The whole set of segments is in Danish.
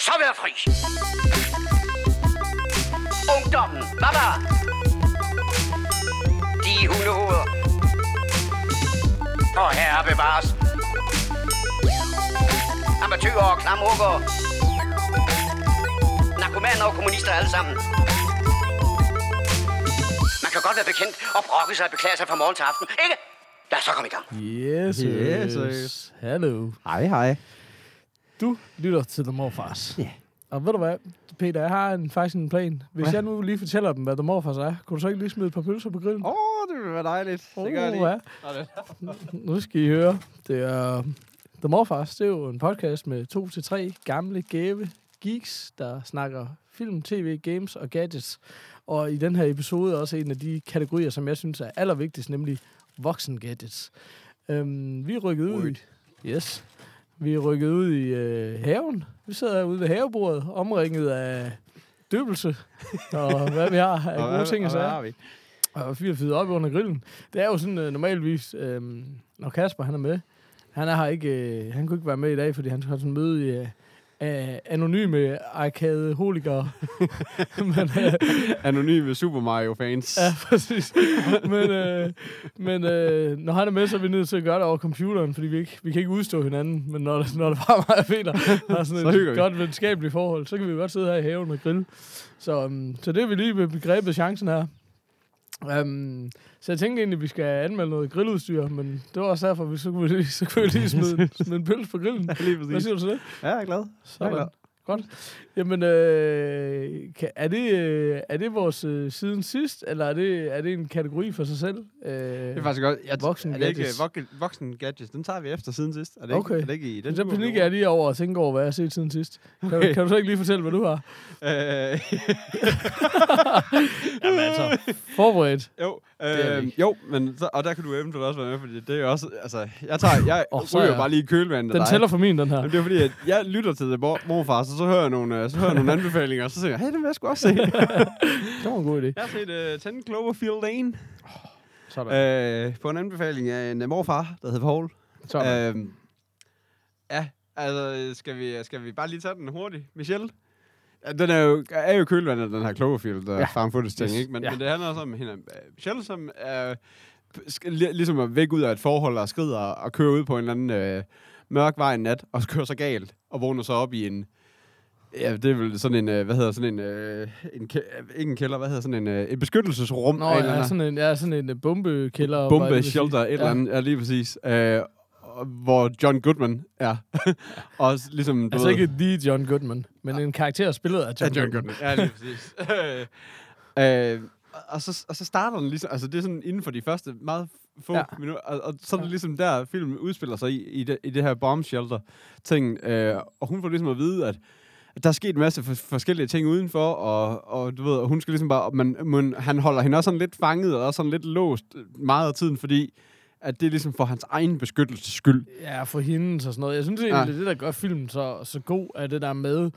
så være fri. Ungdommen, baba. De hundehoveder. Og herre bevares. Amatøger og klamrukker. Narkomaner og kommunister alle sammen. Man kan godt være bekendt og brokke sig og beklage sig fra morgen til aften, ikke? Lad os så komme i gang. Yes, Yes, yes. Hallo. Hej, hej. Du lytter til The Morfars. Ja. Og ved du hvad, Peter, jeg har en, faktisk en plan. Hvis Hvad? jeg nu lige fortæller dem, hvad The Morfars er, kunne du så ikke lige smide et par pølser på grillen? Åh, oh, det vil være dejligt. Det gør jeg lige. ja. Nu skal I høre. Det er The Morfars. Det er jo en podcast med to til tre gamle, gæve geeks, der snakker film, tv, games og gadgets. Og i den her episode er også en af de kategorier, som jeg synes er allervigtigst, nemlig voksen gadgets. Øhm, vi er rykket ud i... Yes. Vi er rykket ud i øh, haven. Vi sidder herude ved havebordet, omringet af døbelse og hvad vi har af gode ting og sager. vi? Og vi har fyret op under grillen. Det er jo sådan uh, normalvis, øh, når Kasper han er med, han er her ikke, øh, han kunne ikke være med i dag, fordi han har sådan møde i uh, anonyme arcade holikere. men, øh, Anonyme Super Mario-fans. ja, præcis. men øh, men øh, når han er med, så er vi nødt til at gøre det over computeren, fordi vi, ikke, vi kan ikke udstå hinanden. Men når, når det bare mig og Peter har sådan et godt venskabeligt forhold, så kan vi godt sidde her i haven og grille. Så, um, så det er vi lige ved begrebet chancen her. Um, så jeg tænkte egentlig, at vi skal anmelde noget grilludstyr, men det var også derfor, vi så kunne vi lige, så kunne vi lige smide, smide en pølse på grillen. lige Hvad præcis. siger du til det? Ja, jeg er glad. Jeg er Sådan. glad. Godt. Jamen, øh, kan, er, det, øh, er det vores øh, siden sidst, eller er det, er det en kategori for sig selv? Øh, Det er faktisk godt. Jeg, Voksen er det ikke gadgets. voksen, gadgets? Den tager vi efter siden sidst. Er det Okay. ikke, er det ikke i den så panikker jeg lige over at tænke over, hvad jeg har set siden sidst. Kan, Okay. du, kan du så ikke lige fortælle, hvad du har? Øh, Jamen altså, forberedt. jo, øh, jo, men så, og der kan du eventuelt også være med, fordi det er jo også, altså, jeg tager, jeg oh, så ryger jeg- bare lige i kølvandet af Den dig. tæller for min, den her. Jamen, det er fordi, at jeg lytter til det mor- morfar, så, så hører jeg nogle, øh, så hører jeg nogle anbefalinger, og så siger jeg, hey, det vil jeg sgu også se. Det var en god idé. Jeg har set uh, 10 Cloverfield Lane Sådan. øh, på en anbefaling af en uh, morfar, der hedder Paul. Sådan. Øh, ja, altså, skal vi, skal vi bare lige tage den hurtigt? Michelle? Ja, den er jo, er jo kølvandet, den her Cloverfield uh, Ja. ja. farm footage ting, Yes. ikke? Men, Ja. men det handler også om hende, Michelle, som er ligesom er væk ud af et forhold og skrider og kører ud på en eller anden øh, mørk vej en nat, og kører så galt, og vågner så op i en, ja, det er vel sådan en, øh, hvad hedder sådan en, øh, en ikke en kælder, hvad hedder sådan en, øh, et beskyttelsesrum Nå, eller ja, anden sådan en, ja, sådan en bombekælder. er bombe shelter, et eller andet, ja, lige præcis. Øh, og- hvor John Goodman er. og ligesom, du Altså ved, ikke The John Goodman, men en karakter spillet af John, ja, John Goodman. Ja, lige præcis. øh, og- så, og så starter den ligesom, altså det er sådan inden for de første meget få Ja. ja. minutter, og, og så er det ligesom der, filmen udspiller sig i, i, det, i det her bomb shelter ting, øh, og hun får ligesom at vide, at der er sket en masse for, forskellige ting udenfor, og, og du ved, og hun skal ligesom bare, men, men han holder hende også sådan lidt fanget, og også sådan lidt låst meget af tiden, fordi at det er ligesom for hans egen beskyttelses skyld. Ja, for hende og sådan noget. Jeg synes egentlig, Ja. det er det, der gør filmen så, så god, er det der med, uh,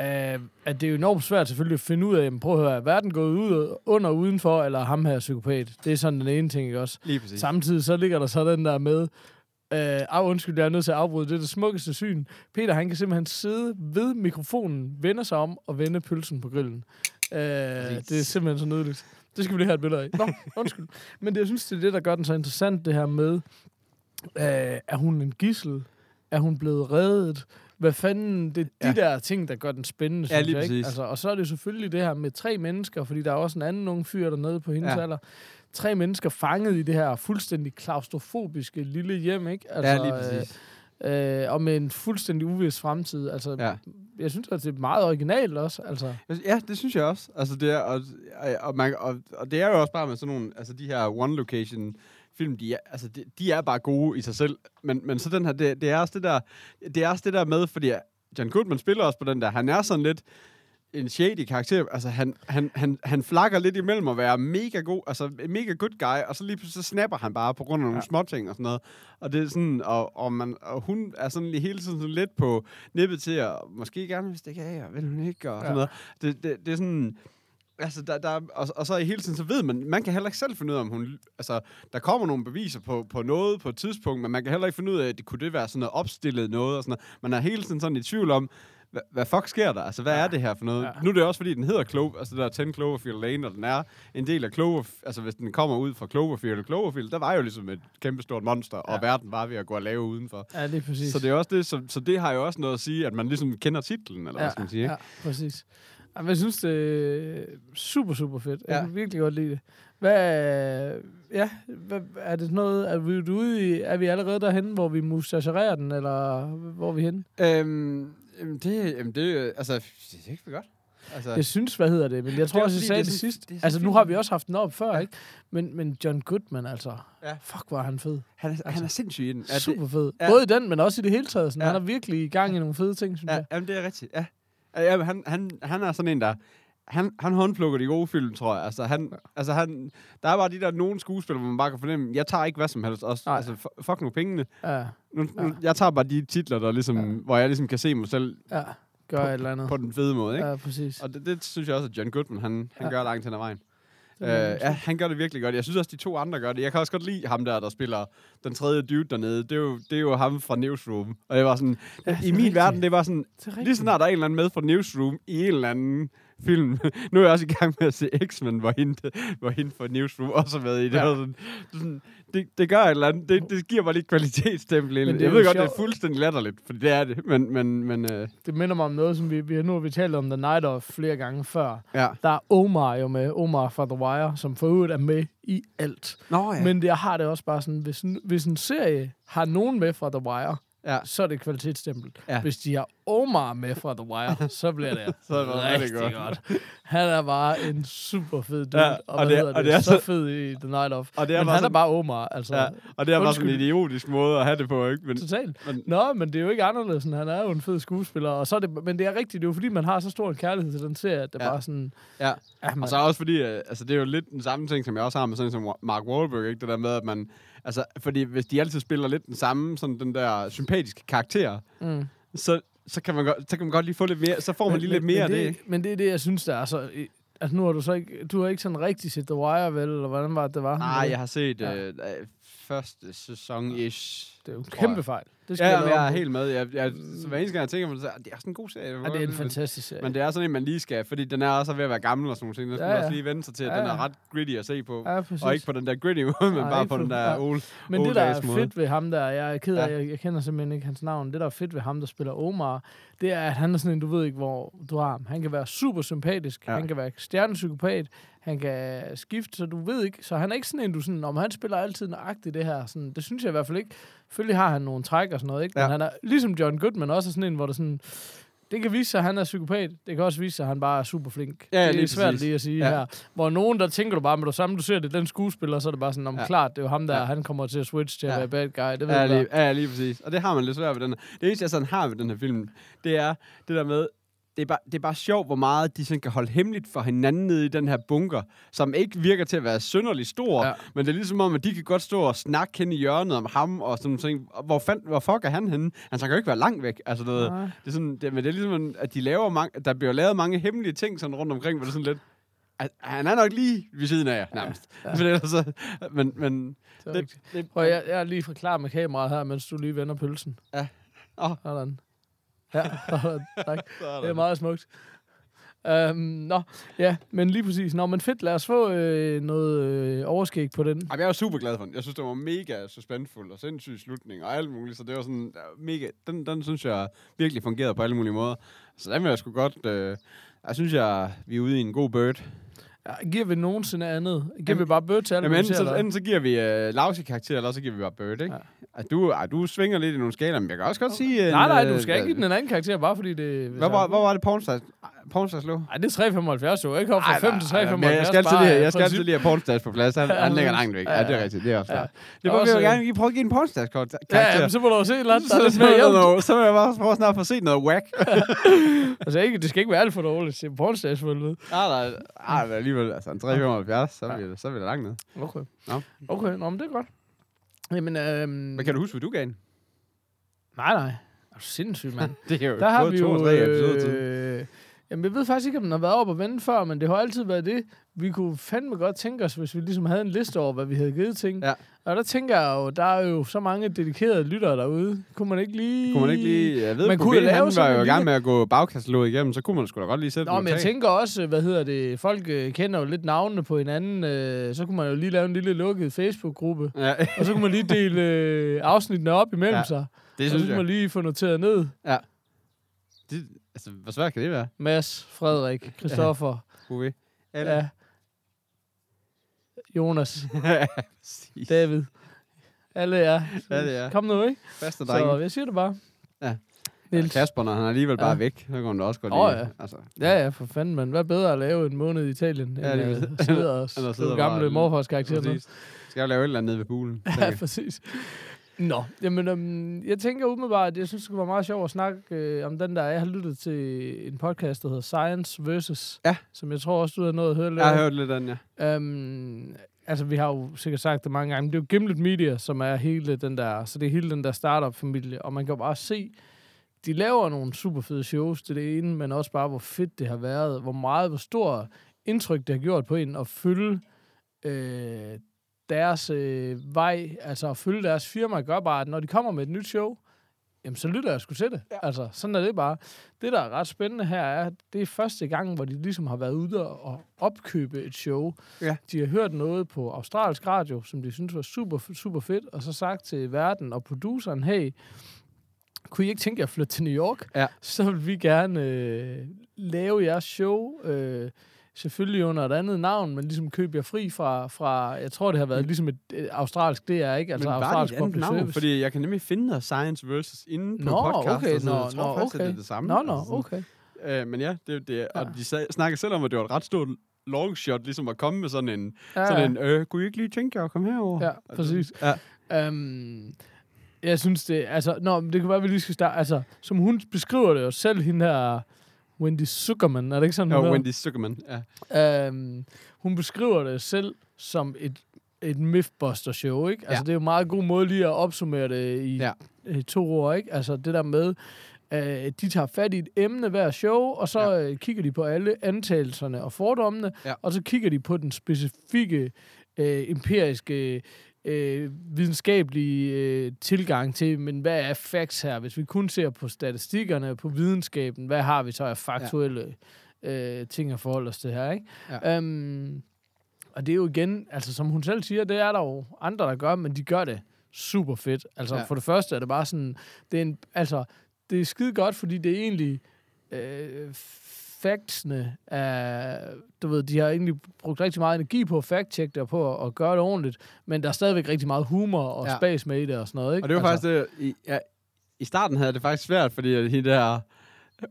at det er jo enormt svært selvfølgelig at finde ud af, jamen, prøv at høre, er verden gået ud, under udenfor, eller er ham her psykopat? Det er sådan den ene ting, ikke også? Lige præcis. Samtidig så ligger der så den der med, øh, af undskyld, jeg er nødt til at afbryde, det er det smukkeste syn. Peter, han kan simpelthen sidde ved mikrofonen, vende sig om og vende pølsen på grillen. Øh, det er simpelthen så nydeligt. Det skal vi lige have et billede af. Nå, undskyld. Men det, jeg synes, det er det, der gør den så interessant, det her med, øh, er hun en gissel? Er hun blevet reddet? Hvad fanden, det er de Ja. der ting, der gør den spændende, Ja, synes jeg, ikke? Altså, og så er det selvfølgelig det her med tre mennesker, fordi der er også en anden ung fyr dernede på hendes Ja. alder. Tre mennesker fanget i det her fuldstændig klaustrofobiske lille hjem, ikke? Altså, ja, lige præcis. Øh, øh, og med en fuldstændig uvis fremtid. Altså, Ja. jeg synes, at det er meget originalt også. Altså, Ja, det synes jeg også. Altså, det er, og, og, man, og, og det er jo også bare med sådan nogle, altså de her one-location film, de er, altså, de, de er bare gode i sig selv. Men, men så den her, det, det, er også det der, det er også det der med, fordi John Goodman spiller også på den der, han er sådan lidt en shady karakter. Altså, han, han, han, han flakker lidt imellem at være mega god, altså mega good guy, og så lige pludselig så snapper han bare på grund af nogle Ja. ja. småting og sådan noget. Og det er sådan, og, og, man, og hun er sådan lige hele tiden sådan lidt på nippet til at måske gerne vil stikke af, og vil hun ikke, og Ja. sådan noget. Det, det, det er sådan, Altså, der, der, og, og så i hele tiden, så ved man, man kan heller ikke selv finde ud af, om hun... Altså, der kommer nogle beviser på, på noget på et tidspunkt, men man kan heller ikke finde ud af, at det kunne det være sådan noget opstillet noget og sådan noget. Man er hele tiden sådan i tvivl om, hvad, hvad fuck sker der? Altså, hvad Ja. er det her for noget? Ja. Nu er det også, fordi den hedder Clover, altså det der 10 Cloverfield Lane, og den er en del af Clover, altså hvis den kommer ud fra Cloverfield, Cloverfield, der var jo ligesom et kæmpestort monster, ja. og verden var ved at gå og lave udenfor. Ja, det er præcis. Så det er også det, så, så det har jo også noget at sige, at man ligesom kender titlen, eller ja. hvad skal man sige, ikke? Ja, præcis. Jamen, jeg synes, det er super, super fedt. Jeg Ja. kan virkelig godt lide det. Hvad, ja, hvad, er det noget, er vi ude i, er vi allerede derhen, hvor vi mustacherer den, eller hvor er vi henne? Øhm, jamen det, jamen det, altså, det er ikke for godt. Altså, Jeg synes, hvad hedder det, men jeg tror også, jeg sagde det det, sidst. det Altså, nu har vi også haft den op før, Ja. ikke? Men, men John Goodman, altså. Ja. Fuck, hvor er han fed. han, er, han er sindssyg i den. Ja, Super fed. ja. Både i den, men også i det hele taget. Sådan, Ja. Han er virkelig i gang i nogle fede ting, synes Ja, jeg. jamen, det er rigtigt, ja. Ja, ja, men han, han, han er sådan en, der... Han, han håndplukker de gode film, tror jeg. Altså, han, altså han, der er bare de der nogle skuespillere, hvor man bare kan fornemme, jeg tager ikke hvad som helst. Også, Nej. altså, fu- fuck nu pengene. Ja, Nu, nu, jeg tager bare de titler, der ligesom, Ja. hvor jeg ligesom kan se mig selv ja. Gør et eller andet. på den fede måde. Ikke? Ja, præcis. Og det, det, synes jeg også, at John Goodman, han, han Ja. gør langt hen ad vejen. Det Øh, ja, han gør det virkelig godt. Jeg synes også, de to andre gør det. Jeg kan også godt lide ham der, der spiller den tredje dude dernede. Det er jo, det er jo ham fra Newsroom. Og jeg var sådan, Ja, ja, det i min rigtigt. verden, det var sådan, Det lige snart der er en eller anden med fra Newsroom i en eller anden film. nu er jeg også i gang med at se X-Men, hvor hende, hvor hende fra Newsroom også er med i det. Ja. Sådan, sådan, det, det gør et eller andet. Det, det giver mig lidt kvalitetsstempel. Jeg ved godt, det er fuldstændig latterligt, for det er det. Men, men, men øh, Det minder mig om noget, som vi, vi nu har vi talt om The Night of flere gange før. ja. Der er Omar jo med, Omar fra The Wire, som for øvrigt er med i alt. Nå Ja. Men jeg har det også bare sådan, hvis en, hvis en serie har nogen med fra The Wire, ja. så er det kvalitetsstempel. Ja. Hvis de har Omar med fra The Wire, så bliver det Så er det rigtig godt. godt. Han er bare en super fed dude, Ja, og, og det er- og det, det er så, så- fed i The Night of. Og det er Men han er sådan- bare Omar, altså. Ja, og det er bare sådan en idiotisk måde at have det på, ikke? Men, Totalt. men, Nå, men det er jo ikke anderledes, end han er jo en fed skuespiller. Og så er det, men det er rigtigt, det er jo fordi, man har så stor en kærlighed til den serie, at det Ja. bare sådan... ja. Ja, man, Og så også fordi, øh, altså det er jo lidt den samme ting, som jeg også har med sådan som Mark Wahlberg, ikke? Det der med, at man, altså, fordi hvis de altid spiller lidt den samme, sådan den der sympatiske karakter, mm. så, så kan man godt, så kan man godt lige få lidt mere, så får man lige lidt mere af men det, ikke? Men det er det, jeg synes, der er så... Altså, nu har du så ikke... Du har ikke sådan rigtig set The Wire, vel? Eller hvordan var det, det var? Nej, jeg har set Ja. øh, første sæson-ish. Det er jo en kæmpe fejl. Det skal Ja, jeg jeg er helt med. Jeg, jeg, så hver eneste gang, jeg tænker på det, så er det er sådan en god serie. Ja, det er en fantastisk serie. Men det er sådan en, man lige skal, fordi den er også ved at være gammel og sådan nogle ting. Der skal Ja, man ja. også lige vende sig til, at Ja, den er ja. ret gritty at se på. ja, præcis. Og ikke på den der gritty måde, men Nej, bare på den der ja. old, Men old det, der er måde. fedt ved ham der, jeg er ked af, Ja. jeg, jeg kender simpelthen ikke hans navn, det, der er fedt ved ham, der spiller Omar, det er, at han er sådan en, du ved ikke, hvor du har ham. Han kan være super sympatisk, Ja. han kan være stjernepsykopat, han kan skifte, så du ved ikke, så han er ikke sådan en, du sådan, om han spiller altid nøjagtigt det her, sådan, det synes jeg i hvert fald ikke. Selvfølgelig har han nogle træk og sådan noget, ikke? Men Ja. han er, ligesom John Goodman, også er sådan en, hvor det sådan, det kan vise sig, at han er psykopat. Det kan også vise sig, at han bare er super flink. Ja, det er svært præcis. lige at sige Ja. her. Hvor nogen, der tænker du bare, med det samme, du ser det, den skuespiller, så er det bare sådan, om Ja. klart, det er jo ham der, Ja. han kommer til at switch til at Ja. være bad guy. Det ved Ja, lige, ja, lige præcis. Og det har man lidt svært ved den her. Det eneste, jeg sådan har ved den her film, det er det der med, det er, bare, det er bare sjovt, hvor meget de sådan kan holde hemmeligt for hinanden nede i den her bunker, som ikke virker til at være synderligt stor, Ja. ja. men det er ligesom om, at de kan godt stå og snakke hen i hjørnet om ham, og sådan ting. Hvor, fand, hvor fuck er han henne? Han kan jo ikke være langt væk. Altså, noget, Nej. det er sådan, det, men det er ligesom, at de laver mange, der bliver lavet mange hemmelige ting sådan rundt omkring, hvor det er sådan lidt, at han er nok lige ved siden af jer, nærmest. Ja. Ja. Ellers så, men, men Det det, det, Prøv, jeg, jeg er lige forklaret med kameraet her, mens du lige vender pølsen. Åh. Sådan. Ja, tak. Det er meget smukt. Øhm, nå, ja, men lige præcis. Nå, men fedt, lad os få øh, noget øh, overskæg på den. Ej, jeg er super glad for den. Jeg synes, det var mega suspensfuld og sindssyg slutning og alt muligt. Så det var sådan mega... Den, den synes jeg virkelig fungerede på alle mulige måder. Så den vil jeg sgu godt... Øh, jeg synes, jeg, vi er ude i en god bird. Ja, giver vi nogensinde andet? Giver Jamen- vi bare bøde til alle, Jamen, enten, så, enten så giver vi øh, lavse karakter, eller så giver vi bare bird, ikke? Ja. Du, ej, du svinger lidt i nogle skalaer, men jeg kan også godt sige... en, Nej, nej, du øh, skal ikke give den en anden karakter, bare fordi det... Hvad var, hvor var det Pornstars? Pornstars lå? Ej, det er 375, jo. Ikke op fra 5 til 375. Men jeg skal altid lige, jeg skal altid lige have Pornstars på plads. Han, han ligger langt væk. Ja, det er rigtigt. Det er også Ja. Det må vi Også, jo øh, gerne lige prøve at give en Pornstars karakter. Ja, jamen, så må du se et eller andet, der er lidt så, mere så, vil jeg bare prøve snart at få set noget whack. Altså, ikke, det skal ikke være alt for dårligt. Det er pornstage, for helvede. Nej, nej, nej, alligevel, altså en 375, så er vi, så er vi da langt ned. Okay. Nå. Okay, nå, men det er godt. Jamen, øhm, Men kan du huske, hvad du gav den? nej, nej. Er du sindssyg, mand. Det er jo Der har vi to jo... tre episoder til. Øh, jamen, jeg ved faktisk ikke, om den har været oppe og vende før, men det har altid været det. Vi kunne fandme godt tænke os, hvis vi ligesom havde en liste over, hvad vi havde givet ting. Ja. Og der tænker jeg jo, der er jo så mange dedikerede lyttere derude. Kunne man ikke lige... Kunne man ikke lige... Jeg ved, Man kunne lave han var jo i gang lille- med at gå bagkataloget igennem, så kunne man sgu da godt lige sætte Nå, men jeg tænker også, hvad hedder det, folk øh, kender jo lidt navnene på hinanden, øh, så kunne man jo lige lave en lille lukket Facebook-gruppe, Ja, og så kunne man lige dele øh, afsnittene op imellem Ja, ja, sig, det og så synes kunne jeg. man lige få noteret ned. Det, altså, hvor svært kan det være? Mads, Frederik, Christoffer, Uwe. Alle. ja. Jonas, Præcis. David. Alle jer. Alle jer. Kom nu, ikke? Faste Så drenge. jeg siger det bare. Ja. Ja, Niels. Kasper, når han er alligevel bare Ja. væk, så kan man da også godt Åh, lide. ja. Altså, Ja, ja, for fanden, men hvad bedre at lave en måned i Italien, Ja, end at det. sidde og skrive gamle morfars karakterer. Skal jeg lave et eller andet nede ved poolen? Ja, præcis. Nå, jamen, øhm, jeg tænker umiddelbart, at jeg synes, det kunne være meget sjovt at snakke øh, om den der. Jeg har lyttet til en podcast, der hedder Science Versus, Ja. som jeg tror også, du har nået at høre lidt Jeg har hørt lidt af den, ja. Øhm, altså, vi har jo sikkert sagt det mange gange, men det er jo Gimlet Media, som er hele den der, så det er hele den der startup-familie, og man kan jo bare se, de laver nogle super fede shows, det er det ene, men også bare, hvor fedt det har været, hvor meget, hvor stor indtryk det har gjort på en at følge øh, deres øh, vej, altså at følge deres firma, gør bare, at når de kommer med et nyt show, jamen så lytter jeg sgu til det. Ja. Altså, sådan er det bare. Det, der er ret spændende her, er, at det er første gang, hvor de ligesom har været ude og opkøbe et show. Ja. De har hørt noget på australsk radio, som de synes var super, super fedt, og så sagt til verden og produceren, hey, kunne I ikke tænke jer at flytte til New York? Ja. Så vil vi gerne øh, lave jeres show, øh, selvfølgelig under et andet navn, men ligesom købe jer fri fra, fra jeg tror, det har været ligesom et, et australsk DR, ikke? Altså Altså, Men var det australsk et andet navn? service. Fordi jeg kan nemlig finde noget Science versus inde på Nå, podcast. okay, og sådan nå, jeg tror nå, faktisk, at det okay. er det samme. Nå, nå, Altså okay. Øh, men ja, det, det, og Ja. de snakkede selv om, at det var et ret stort long shot, ligesom at komme med sådan en, Ja, sådan en øh, kunne I ikke lige tænke jer at komme herover? Ja, præcis. Ja. Um, jeg synes det, altså, nå, men det kan være, at vi lige skal starte, altså, som hun beskriver det jo selv, hende her, Wendy Zuckerman, er det ikke sådan, Jo? Wendy Zuckerman. Ja. Øhm, hun beskriver det selv som et, et mythbuster-show, ikke? Altså, Ja. det er jo en meget god måde lige at opsummere det i, Ja. i to ord, ikke? Altså, det der med, øh, de tager fat i et emne hver show, og så Ja. øh, kigger de på alle antagelserne og fordommene, Ja. og så kigger de på den specifikke øh, empiriske øh, videnskabelige øh, tilgang til, men hvad er facts her? Hvis vi kun ser på statistikkerne, på videnskaben, hvad har vi så af faktuelle øh, ting at forholde os til her, ikke? Ja. Øhm, og det er jo igen, altså som hun selv siger, det er der jo andre, der gør, men de gør det super fedt. Altså Ja. ja. for det første er det bare sådan, det er en, altså, det er skide godt, fordi det er egentlig øh, factsene er, du ved, de har egentlig brugt rigtig meget energi på at fact-check det og på at, at gøre det ordentligt, men der er stadigvæk rigtig meget humor og Ja. spas med i det og sådan noget, ikke? Og det var altså, faktisk det, i, ja, i starten havde det faktisk svært, fordi at hende der,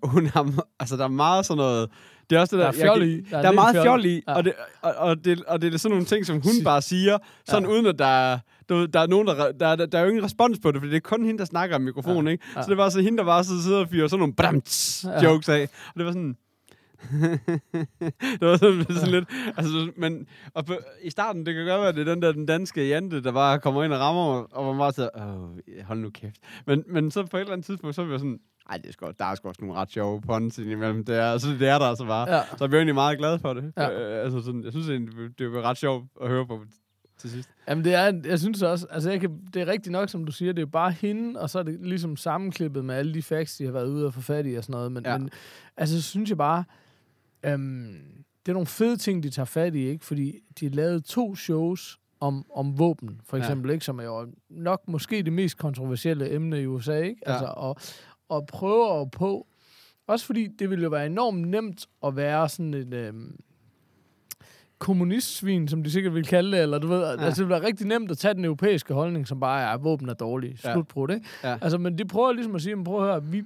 hun har, altså der er meget sådan noget, det er også det der der, er fjol i. Der er lidt meget fjol i, Ja. og, det, og, og, det, og det er sådan nogle ting, som hun bare siger, sådan Ja. uden at der er, du, ved, der er nogen, der, der, der, der er jo ingen respons på det, fordi det er kun hende, der snakker om mikrofonen, Ja. ikke? Ja. Så det var så hende, der bare så sidder og fyrer sådan nogle bramts Ja. jokes af, og det var sådan... det var sådan, sådan lidt... Altså, men og på, i starten, det kan godt være, at det er den der den danske jante, der bare kommer ind og rammer og man bare siger, åh, hold nu kæft. Men, men så på et eller andet tidspunkt, så var jeg sådan, ej, det er sgu, der er sgu også nogle ret sjove puns indimellem. Det er, altså, det er der altså bare. Ja. Så jeg blev egentlig meget glad for det. Ja. Øh, altså, sådan, jeg synes egentlig, det var ret sjovt at høre på til sidst. Jamen det er, jeg synes også, altså jeg kan, det er rigtigt nok, som du siger, det er bare hende, og så er det ligesom sammenklippet med alle de facts, de har været ude og få fat i og sådan noget. Men, Ja. men altså, så synes jeg bare, øhm, det er nogle fede ting, de tager fat i, ikke? Fordi de lavet to shows om, om våben, for Ja. eksempel, ikke? Som er jo nok måske det mest kontroversielle emne i USA, ikke? Ja. Altså, og, og prøver på, også fordi det ville jo være enormt nemt at være sådan et... Øhm, kommunistsvin, som de sikkert vil kalde det, eller du ved, ja. altså det bliver rigtig nemt at tage den europæiske holdning, som bare er, at våben er dårlige. Ja. Slutbrud, ikke? Ja. Altså, men de prøver ligesom at sige, prøv at høre, vi,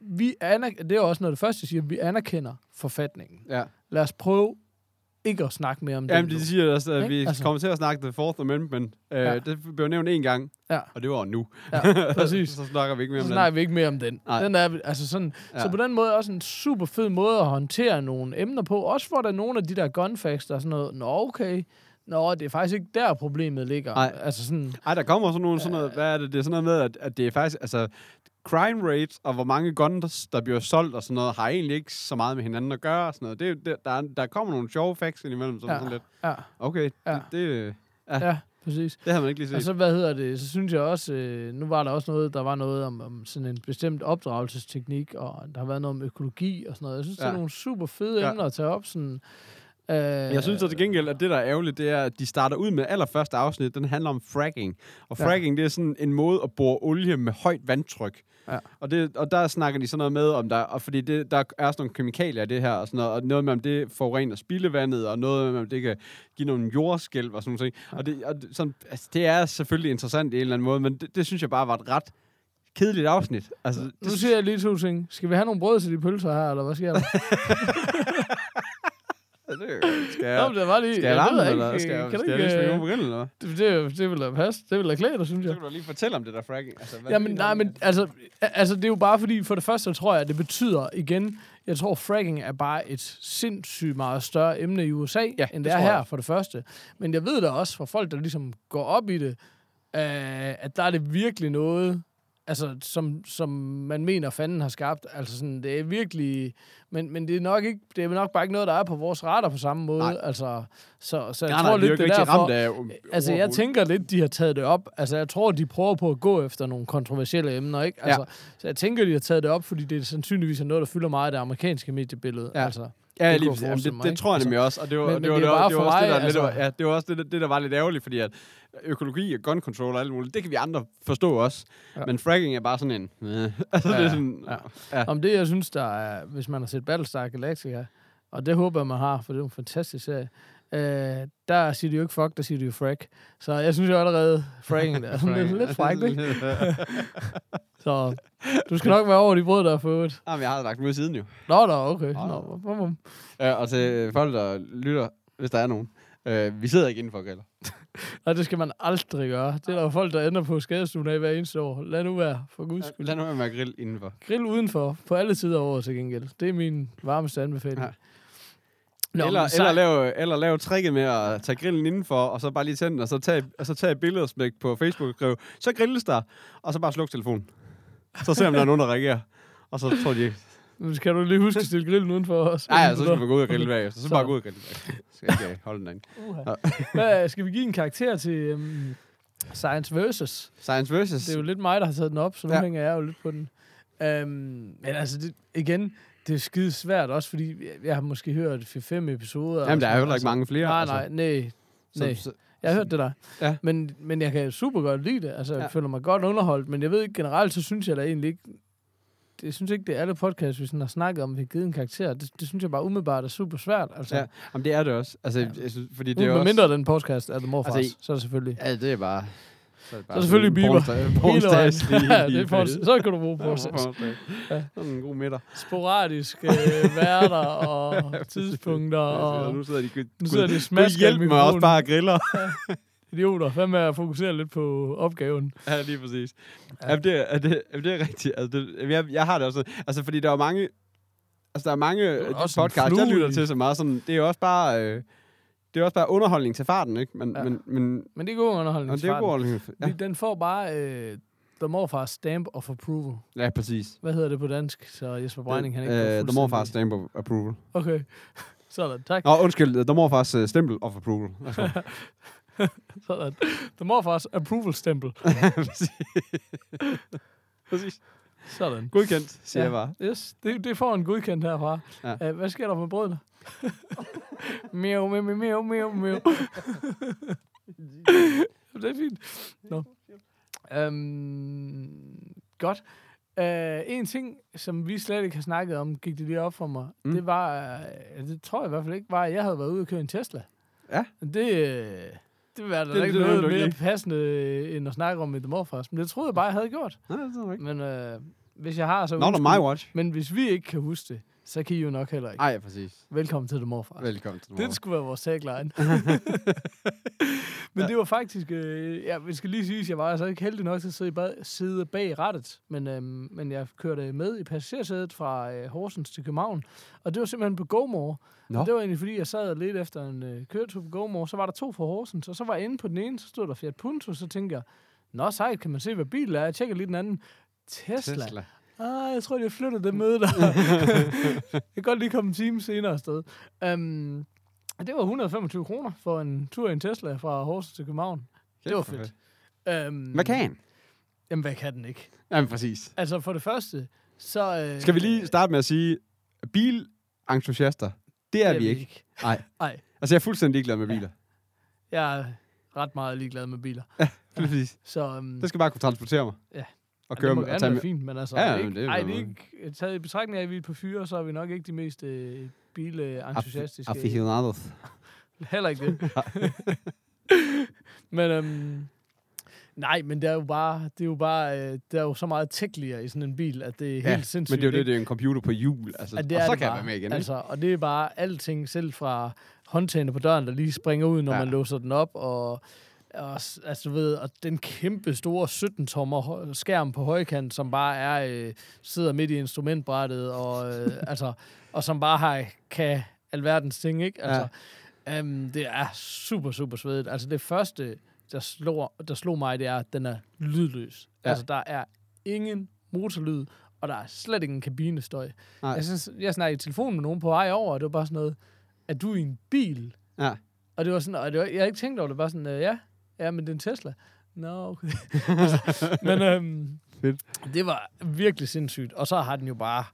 vi anerk- det er også noget af det første, de siger, vi anerkender forfatningen. Ja. Lad os prøve ikke at snakke mere om det. Jamen, de siger også, at vi Altså. kommer til at snakke The Fourth Amendment. Uh, Ja. Det blev nævnt en gang, Ja. og det var nu. Ja, præcis. så snakker vi ikke mere Så om snakker det. vi ikke mere om den. Nej. den er, altså sådan, ja. Så på den måde også en super fed måde at håndtere nogle emner på. Også hvor der er nogle af de der gunfacts, der er sådan noget, nå okay, nå, det er faktisk ikke der problemet ligger. Nej. Altså sådan, Ej, der kommer sådan nogle, sådan noget, hvad er det, det er sådan noget med, at, at det er faktisk, altså, crime rate og hvor mange guns, der bliver solgt og sådan noget, har egentlig ikke så meget med hinanden at gøre og sådan noget. Det, det, der, er- der kommer nogle sjove facts indimellem, som ja. Ja. sådan lidt, ja, okay, Ja. det, det, ja. præcis. Det har man ikke lige set. Og så, hvad hedder det, så synes jeg også, øh, nu var der også noget, der var noget om, om sådan en bestemt opdragelsesteknik, og der har været noget om økologi og sådan noget. Jeg synes, ja. det er Ja. nogle super fede Ja. emner at tage op, sådan... Øh, Jeg synes så til gengæld, at det, der er ærgerligt, det er, at de starter ud med allerførste afsnit, den handler om fracking. Og Ja. fracking, det er sådan en måde at bore olie med højt vandtryk. Ja. Og, det, og der snakker de sådan noget med, om der, og fordi det, der er sådan nogle kemikalier i det her, og, sådan noget, og noget med, om det forurener spildevandet, og noget med, om det kan give nogle jordskælv og sådan noget. Og, det, og sådan, altså, det er selvfølgelig interessant i en eller anden måde, men det, det synes jeg bare var et ret kedeligt afsnit. Altså, Nu det, siger jeg lige to ting. Skal vi have nogle brød til de pølser her, eller hvad sker der? skal jeg, men det var lige... skal jeg larme, ikke, eller øh, skal, jeg, kan skal jeg lige springe øh, på grillen, eller det, det, det vil da passe. Det vil da klæde dig, synes Så jeg. kan du lige fortælle om det der fracking. Altså, hvad Jamen, nej, men altså, altså, det er jo bare fordi, for det første tror jeg, at det betyder igen, jeg tror, fracking er bare et sindssygt meget større emne i USA, Ja, end det det er jeg her, for det første. Men jeg ved da også fra folk, der ligesom går op i det, øh, at der er det virkelig noget, altså, som, som man mener, fanden har skabt. Altså, sådan, det er virkelig... Men, men det, er nok ikke, det er nok bare ikke noget, der er på vores radar på samme måde. Nej. Altså, så, så jeg Nej, tror nej, lidt, det er derfor... ramt af Altså, jeg tænker lidt, de har taget det op. Altså, jeg tror, de prøver på at gå efter nogle kontroversielle emner, ikke? Altså, Så jeg tænker, de har taget det op, fordi det er sandsynligvis er noget, der fylder meget af det amerikanske mediebillede. Ja. Altså, Ja, Det lige præcis. Jamen, det, det tror jeg Altså, nemlig også. Og det var, men- det var, det det var, bare det var også det, der, lidt, altså- ja, det var også det, det, der var lidt ærgerligt, fordi at økologi og gun control og alt muligt, det kan vi andre forstå også. Ja. Men fracking er bare sådan en... Øh, altså, Ja, det er sådan... ja. ja. Om det, jeg synes, der er, hvis man har set Battlestar Galactica, og det håber jeg, man har, for det er en fantastisk serie, øh, der siger de jo ikke fuck, der siger de jo frack. Så jeg synes jo allerede, fracking der er sådan lidt, lidt frækt, ikke? Så du skal nok være over de brød, der er fået. Jamen, jeg har lagt med siden jo. Nå, nå, okay. Nå, Nå, bum. Ja, og til folk, der lytter, hvis der er nogen. Øh, vi sidder ikke inden for griller. Og det skal man aldrig gøre. Det er der jo folk, der ender på skadestuen af hver eneste år. Lad nu være, for guds skyld. Lad nu være med at grille indenfor. Grill udenfor, på alle tider af året til gengæld. Det er min varmeste anbefaling. Ja. Nå, eller, så- eller, lave, eller lave tricket med at tage grillen indenfor, og så bare lige tænde den, og så tage, og så tage et billede og smække på Facebook og skrive, så grilles der, og så bare sluk telefonen. Så ser om der er nogen, der reagerer. Og så tror de. Men Skal du lige huske at stille grillen udenfor os? Nej, ja, så skal man gå ud og grille bagefter. Så, Så. bare gå ud og grille bagefter. Skal ikke øh, holde den. Uha. Hvad, skal vi give en karakter til um, Science Versus? Science versus. Det er jo lidt mig, der har taget den op, så nu Ja. hænger jeg jo lidt på den. Um, men altså, det, igen, det er skide svært også, fordi jeg, jeg har måske hørt 5 episoder. Jamen, der er jo heller ikke mange flere. Nej, altså. nej, nej. nej. Så, så, Jeg har hørt det der. Ja. Men, men jeg kan super godt lide det. Altså, jeg Ja. føler mig godt underholdt. Men jeg ved ikke, generelt så synes jeg da egentlig ikke... Jeg synes ikke, det er alle podcasts, vi sådan har snakket om, vi har givet en karakter. Det, det synes jeg bare umiddelbart er super svært. Altså, ja, jamen, det er det også. Altså, Ja. jeg synes, fordi det er også... mindre den podcast er det morfars, Altså, så er det selvfølgelig. Ja, det er bare... Så er, det Så er det selvfølgelig Bieber. Vejen. ja, det er for, så kan du bruge på Ja. Sådan en god middag. sporadisk øh, værter og tidspunkter Og og nu sidder de... nu sidder de smasker hjælp mig også bare griller. Idioter. Hvad med at fokusere lidt på opgaven? ja, lige præcis. Ja. Ja. Jamen, det, er, det, jamen, det er rigtigt. Altså, det, jeg, jeg har det også... Altså, fordi der er mange... Altså, der er mange er podcasts, jeg lytter til så meget sådan... Det er jo også bare... Øh, det er også bare underholdning til farten, ikke? Men, Ja. men, men Men det er god underholdning. og det er god underholdning. Ja. Den får bare øh, The Morfars Stamp of Approval. ja præcis. Hvad hedder det på dansk? Så Jesper Breining, han ikke Øh, The Morfars Stamp of Approval. Okay. Sådan, tak. Nå, undskyld. The Morfars uh, Stempel of Approval. Sådan. The Morfars Approval Stempel. præcis. Sådan. Godkendt, siger Ja. jeg bare. Yes, det, det får en godkendt herfra. Ja. Uh, hvad sker der med brødene? miau, miau, miau, miau, miau, miau. det er fint. Nå. Um, godt. Uh, en ting, som vi slet ikke har snakket om, gik det lige op for mig, mm. Det var, uh, det tror jeg i hvert fald ikke, var, at jeg havde været ude og køre en Tesla. Ja. Det, øh, det være da Det- ikke det noget mere ikke. passende, øh, end at snakke om med morfars. Men det troede jeg bare, jeg havde gjort. Nej, det er ikke. Men øh, hvis jeg har, så Not on my watch. Men hvis vi ikke kan huske det, så kan I jo nok heller ikke. Ej, præcis. Velkommen til The Morfars. Velkommen til Det skulle være vores tagline. men det var faktisk... Øh, ja, vi skal lige sige, at jeg var altså ikke heldig nok til at sidde, bag, sidde bag rattet. Men, øh, men jeg kørte med i passagersædet fra øh, Horsens til København. Og det var simpelthen på GoMore. Nå. Og det var egentlig, fordi jeg sad lidt efter en øh, køretur på GoMore. Så var der to fra Horsens, og så var jeg inde på den ene, så stod der Fiat Punto. Så tænkte jeg, Nå sejt, kan man se, hvad bil er? Jeg tjekker lige den anden. Tesla. Tesla. Ah, jeg tror, de har flyttet det møde der. jeg kan godt lige komme en time senere afsted. Um, det var 125 kroner for en tur i en Tesla fra Horsens til København. Det var fedt. Øhm, Hvad kan? Jamen, hvad kan den ikke? Jamen, præcis. Altså, for det første, så... Øh, Skal vi lige starte med at sige, bilentusiaster, det er vi ikke. Nej. Nej, Altså, jeg er fuldstændig ligeglad med biler. jeg er ret meget ligeglad med biler. Præcis. Så um, Det skal bare kunne transportere mig. Ja. Og det køre må med, og gerne være fint, men altså... Ja, det ikke, det ej, det er ikke... Taget i betragtning af, at vi er på fyre, så er vi nok ikke de mest øh, bilentusiastiske. Aficionados. Heller ikke det. men øhm, nej, men det er jo bare, det er jo bare, øh, der er jo så meget teklier i sådan en bil, at det er Ja, helt sindssygt. Men det er jo det, det er en computer på hjul. Altså, At det og så det kan jeg bare. være med igen. Altså, og det er bare alting, selv fra håndtagene på døren, der lige springer ud, når Ja. ja. man låser den op, og, og altså, du ved, og den kæmpe store 17-tommer hø- skærm på højkant, som bare er, øh, sidder midt i instrumentbrættet, og, øh, altså, og som bare har, kan alverdens ting, ikke? Altså, ja. um, det er super, super svedigt. Altså, det første, der slår, der slog mig, det er, at den er lydløs. Ja. Altså, der er ingen motorlyd, og der er slet ikke en kabinestøj. Nej. Jeg, synes, jeg snakkede i telefon med nogen på vej over, og det var bare sådan noget, er du i en bil? Ja. Og det var sådan, og det var, jeg havde ikke tænkt over det, bare sådan, øh, ja, ja, men det er en Tesla. Nå, okay. altså, men øhm, Fedt. det var virkelig sindssygt. Og så har den jo bare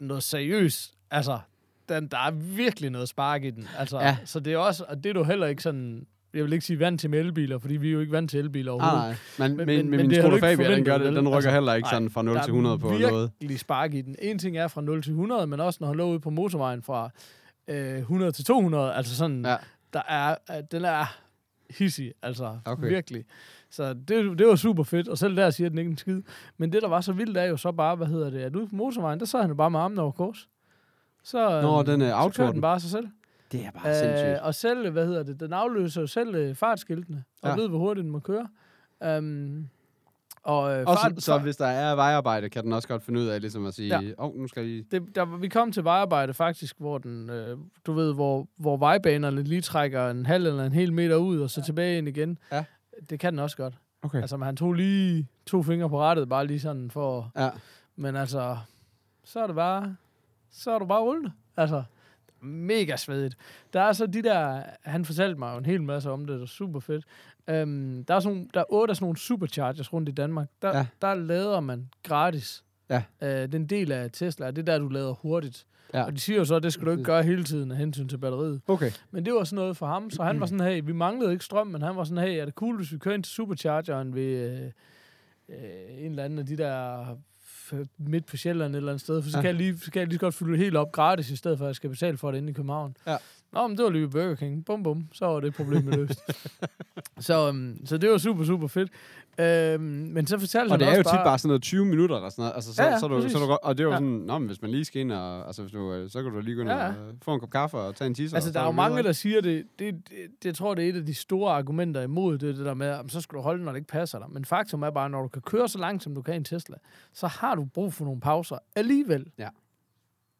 noget seriøst, altså, den, der er virkelig noget spark i den. Altså, Ja. Så det er også, og det er du heller ikke sådan, jeg vil ikke sige vant til med elbiler, fordi vi er jo ikke vant til elbiler Ah, overhovedet. nej. Men, men, Men- men, min Skoda Fabia, den, gør det, den rykker Altså, heller ikke nej, sådan fra 0 Der til er 100 på noget. virkelig spark i den. En ting er fra 0 til 100, men også når han lå ude på motorvejen fra øh, 100 til 200. Altså sådan, Ja. ja. der er, øh, den er hissig, altså Okay. virkelig. Så det, det var super fedt, og selv der siger den ikke en skid. Men det, der var så vildt, er jo så bare, hvad hedder det, at ude på motorvejen, der sad han jo bare med armen over kors. Så, Nå, øhm, den, øh, så autoer kørte den. bare sig selv. Det er bare sindssygt. Øh, og selv, hvad hedder det, den afløser jo selv øh, fartskiltene, og ja. ved, hvor hurtigt den må køre. Um, og øh, Også, fart, så hvis der er vejarbejde, kan den også godt finde ud af ligesom at sige, åh, Ja. oh, nu skal lige... det, der, vi kom til vejarbejde faktisk, hvor den, øh, du ved, hvor, hvor vejbanerne lige trækker en halv eller en hel meter ud, og så ja. tilbage ind igen. Ja. Det kan den også godt. Okay. Altså, han tog lige to fingre på rettet, bare lige sådan for... Ja. Men altså, så er det bare... Så er du bare rullende. Altså, mega svedigt. Der er så de der... Han fortalte mig jo en hel masse om det, det er super fedt. Um, der, er sådan, nogle- der er otte af sådan nogle superchargers rundt i Danmark. Der, Ja. ja. der lader man gratis. Ja. Uh, den del af Tesla, det er der, du lader hurtigt. Ja. Ja. Og de siger jo så, at det skal du ikke gøre hele tiden af hensyn til batteriet. Okay. Men det var sådan noget for ham, så han var sådan, hey, vi manglede ikke strøm, men han var sådan, hey, er det cool, hvis vi kører ind til Superchargeren ved øh, øh, en eller anden af de der f- midt på Sjælland et eller andet sted, for så, Ja. kan jeg lige, så kan jeg lige så godt fylde det helt op gratis, i stedet for at jeg skal betale for det inde i København. Ja. Nå, men det var lige Burger King. Bum, bum. Så var det problem løst. så, um, så det var super, super fedt. Øhm, men så fortalte Og han det er også jo tit bare, bare sådan noget 20 minutter eller sådan noget. Altså, så, Ja, ja, så, er du, så du og det er jo Ja. sådan, nå, men hvis man lige skal ind og, altså, hvis du, øh, så kan du lige gå ind Ja, ja. og få en kop kaffe og tage en tisser. Altså, så der er jo videre, mange, der siger det. Det, det, det. Jeg tror, det er et af de store argumenter imod det, det der med, at så skal du holde, når det ikke passer dig. Men faktum er bare, når du kan køre så langt, som du kan i en Tesla, så har du brug for nogle pauser alligevel. Ja.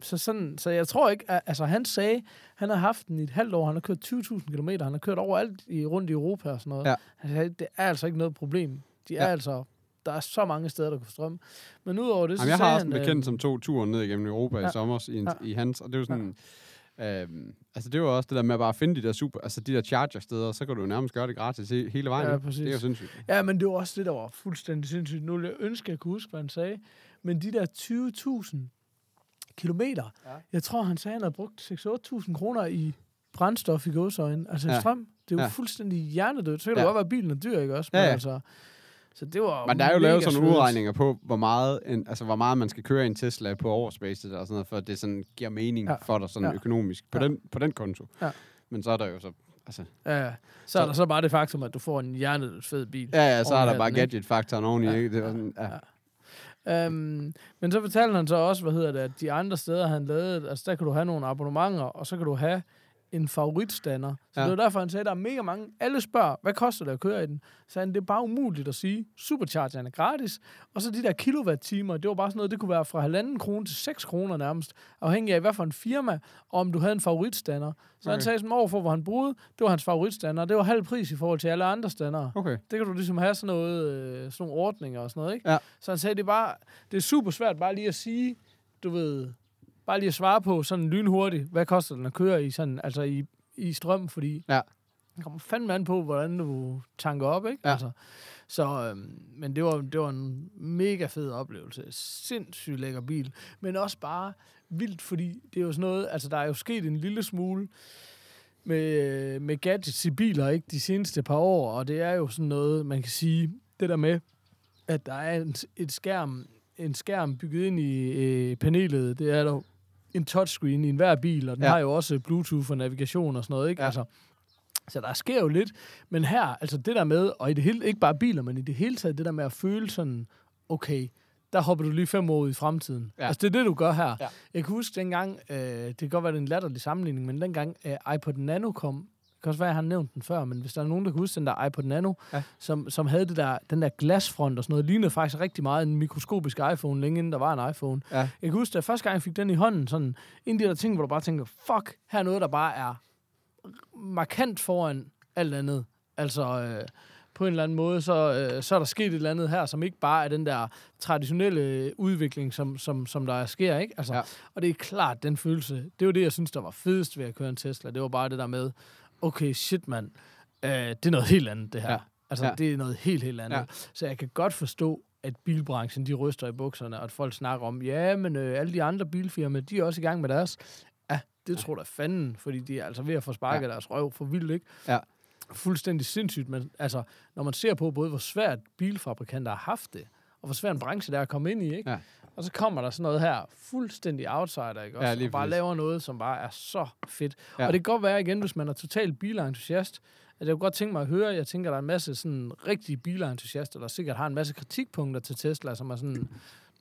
Så, sådan, så jeg tror ikke, at, altså han sagde, han har haft den i et halvt år, han har kørt 20.000 km, han har kørt overalt i, rundt i Europa og sådan noget. Ja. Han sagde, det er altså ikke noget problem. De er Ja. altså, der er så mange steder, der kan få strøm. Men udover det, så Jamen, jeg sagde har også en han, bekendt, øh, som tog turen ned igennem Europa ja. i Ja. sommer i, en, Ja. i hans, og det er jo sådan... Øhm, altså det var også det der med at bare finde de der super, altså de der charger steder, så kan du jo nærmest gøre det gratis he- hele vejen. Ja, præcis. Det er jo sindssygt. Ja, men det var også det, der var fuldstændig sindssygt. Nu ville jeg ønske, at jeg kunne huske, hvad han sagde. Men de der 20.000 kilometer, Ja. ja. jeg tror, han sagde, at han havde brugt 6-8.000 kroner i brændstof i gåsøjne. Altså Ja. ja. strøm. Det er jo Ja. ja. fuldstændig hjernedødt. Så kan det Ja. godt være, at bilen er dyr, ikke også? Ja, Men ja. Altså, så det var Men der er jo lavet sådan nogle udregninger på, hvor meget, en, altså, hvor meget man skal køre i en Tesla på årsbasis, og sådan noget, for at det sådan giver mening ja. Ja. for dig sådan Ja. økonomisk på, Ja. den, på den konto. Ja. Men så er der jo så... Altså, Ja, ja. så, Så- er der så bare det faktum, at du får en hjernedødt fed bil. ja, ja, så er der bare gadget-faktoren oveni. Ja. Ikke? Det var sådan, ja. Ja. Um, men så fortalte han så også, hvad hedder det, at de andre steder, han lavede, altså der kan du have nogle abonnementer, og så kan du have en favoritstander. Så Ja. det var derfor, han sagde, at der er mega mange. Alle spørger, hvad koster det at køre i den? Så han, det er bare umuligt at sige. Superchargeren er gratis. Og så de der kilowatt-timer, det var bare sådan noget, det kunne være fra halvanden krone til 6 kroner nærmest, afhængig af, hvad for en firma, og om du havde en favoritstander. Så okay. han sagde sådan overfor, hvor han boede, det var hans favoritstander. Det var halv pris i forhold til alle andre standere. Okay. Det kan du ligesom have sådan noget, øh, sådan nogle ordninger og sådan noget, ikke? Ja. Så han sagde, det er bare, det er super svært bare lige at sige, du ved, bare lige at svare på sådan lynhurtigt, hvad koster den at køre i sådan, altså i, i strøm, fordi Ja. Det kommer fandme an på, hvordan du tanker op, ikke? Ja. Altså, så, øhm, men det var, det var en mega fed oplevelse. Sindssygt lækker bil. Men også bare vildt, fordi det er jo sådan noget, altså der er jo sket en lille smule med, med gadgets i biler, ikke? De seneste par år, og det er jo sådan noget, man kan sige, det der med, at der er en, et skærm, en skærm bygget ind i øh, panelet, det er der en touchscreen i enhver bil, og den Ja. har jo også Bluetooth og navigation og sådan noget, ikke? Ja. Altså, så der sker jo lidt. Men her, altså det der med, og i det hele, ikke bare biler, men i det hele taget, det der med at føle sådan, okay, der hopper du lige fem år ud i fremtiden. Ja. Altså det er det, du gør her. Ja. Jeg kan huske dengang, øh, det kan godt være, det er en latterlig sammenligning, men dengang øh, iPod Nano kom, kan også være, jeg har nævnt den før, men hvis der er nogen, der kan huske den der iPod Nano, Ja. som, som havde det der, den der glasfront og sådan noget, lignede faktisk rigtig meget en mikroskopisk iPhone, længe inden der var en iPhone. Ja. Jeg kan huske, da første gang jeg fik den i hånden, sådan en af de der ting, hvor du bare tænker, fuck, her er noget, der bare er markant foran alt andet. Altså, øh, på en eller anden måde, så, øh, så er der sket et eller andet her, som ikke bare er den der traditionelle udvikling, som, som, som der sker, ikke? Altså, ja. Og det er klart, den følelse, det var det, jeg synes, der var fedest ved at køre en Tesla. Det var bare det der med, okay, shit, mand, øh, det er noget helt andet, det her. Ja. Ja. Altså, Ja. ja. det er noget helt, helt andet. Ja. Ja. Så jeg kan godt forstå, at bilbranchen, de ryster i bukserne, og at folk snakker om, ja, men øh, alle de andre bilfirmaer, de er også i gang med deres. Ja, det tror der fanden, fordi de er altså ved at få sparket Ja. ja. deres røv for vildt, ikke? Ja. Fuldstændig sindssygt, men altså, når man ser på både, hvor svært bilfabrikanter har haft det, og hvor svær en branche det er at komme ind i, ikke? Ja. Og så kommer der sådan noget her, fuldstændig outsider, ikke også? Ja, lige og bare præcis. laver noget, som bare er så fedt. Ja. Og det kan godt være igen, hvis man er total bilentusiast, at jeg kunne godt tænke mig at høre, jeg tænker, der er en masse sådan rigtige bilentusiaster, der sikkert har en masse kritikpunkter til Tesla, som er sådan,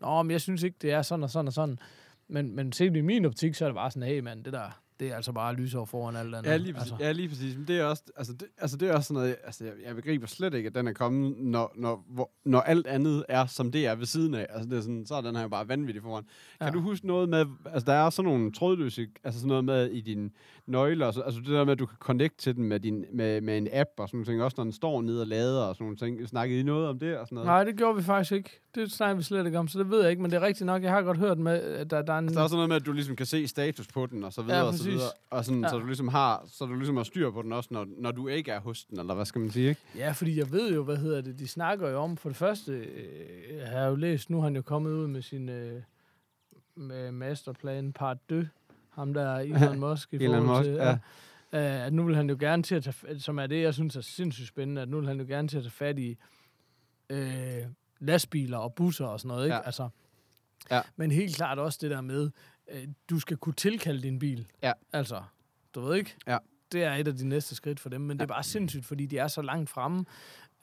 Nå, men jeg synes ikke, det er sådan og sådan og sådan. Men, men set i min optik, så er det bare sådan, hey mand, det der, det er altså bare lysår foran alt andet. Ja, lige præcis. Altså. Ja, lige præcis. Men det er også, altså det, altså det er også sådan noget, altså jeg, jeg begriber slet ikke, at den er kommet, når, når, hvor, når alt andet er, som det er ved siden af. Altså det er sådan, så er den her jo bare vanvittig foran. Kan Ja. du huske noget med, altså der er sådan nogle trådløse, altså sådan noget med i dine nøgler, altså, altså det der med, at du kan connect til den med, din, med, med en app og sådan nogle ting, også når den står nede og lader og sådan nogle ting. Snakkede I noget om det og sådan noget? Nej, det gjorde vi faktisk ikke. Det snakker vi slet ikke om, så det ved jeg ikke, men det er rigtigt nok. Jeg har godt hørt med, at der, der er en... Altså, der er også noget med, at du ligesom kan se status på den, og så videre, Ja, og så videre. Og sådan, ja. så du ligesom har, så du ligesom har styr på den også, når, når du ikke er hos den, eller hvad skal man sige, ikke? Ja, fordi jeg ved jo, hvad hedder det, de snakker jo om, for det første, øh, jeg har jo læst, nu er han jo kommet ud med sin øh, med masterplan part 2, ham der Elon Musk i Elon Musk, til, ja. øh, at nu vil han jo gerne til at tage, som er det, jeg synes er sindssygt spændende, at nu vil han jo gerne til at tage fat i øh, lastbiler og busser og sådan noget, ikke? Ja. Altså, Ja. Men helt klart også det der med, øh, du skal kunne tilkalde din bil. Ja. Altså, du ved ikke? Ja. Det er et af de næste skridt for dem, men ja. det er bare sindssygt, fordi de er så langt fremme.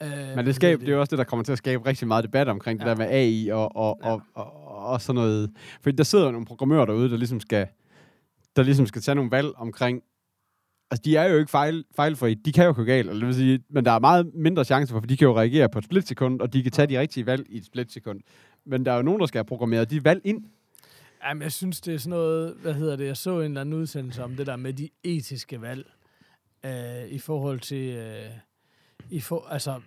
Øh, Men det, skab, det er jo også det, der kommer til at skabe rigtig meget debat omkring ja. det der med AI og, og, Ja. og, og, og sådan noget. Fordi der sidder jo nogle programmører derude, der ligesom skal, der ligesom skal tage nogle valg omkring... Altså, de er jo ikke fejl, fejlfri. De kan jo gå galt, eller det vil sige, men der er meget mindre chance for, for de kan jo reagere på et splitsekund, og de kan tage de rigtige valg i et splitsekund. Men der er jo nogen, der skal have programmeret de valg ind. Jamen, jeg synes, det er sådan noget, hvad hedder det, jeg så en eller anden udsendelse om det der med de etiske valg, øh, i forhold til, øh, i for, altså,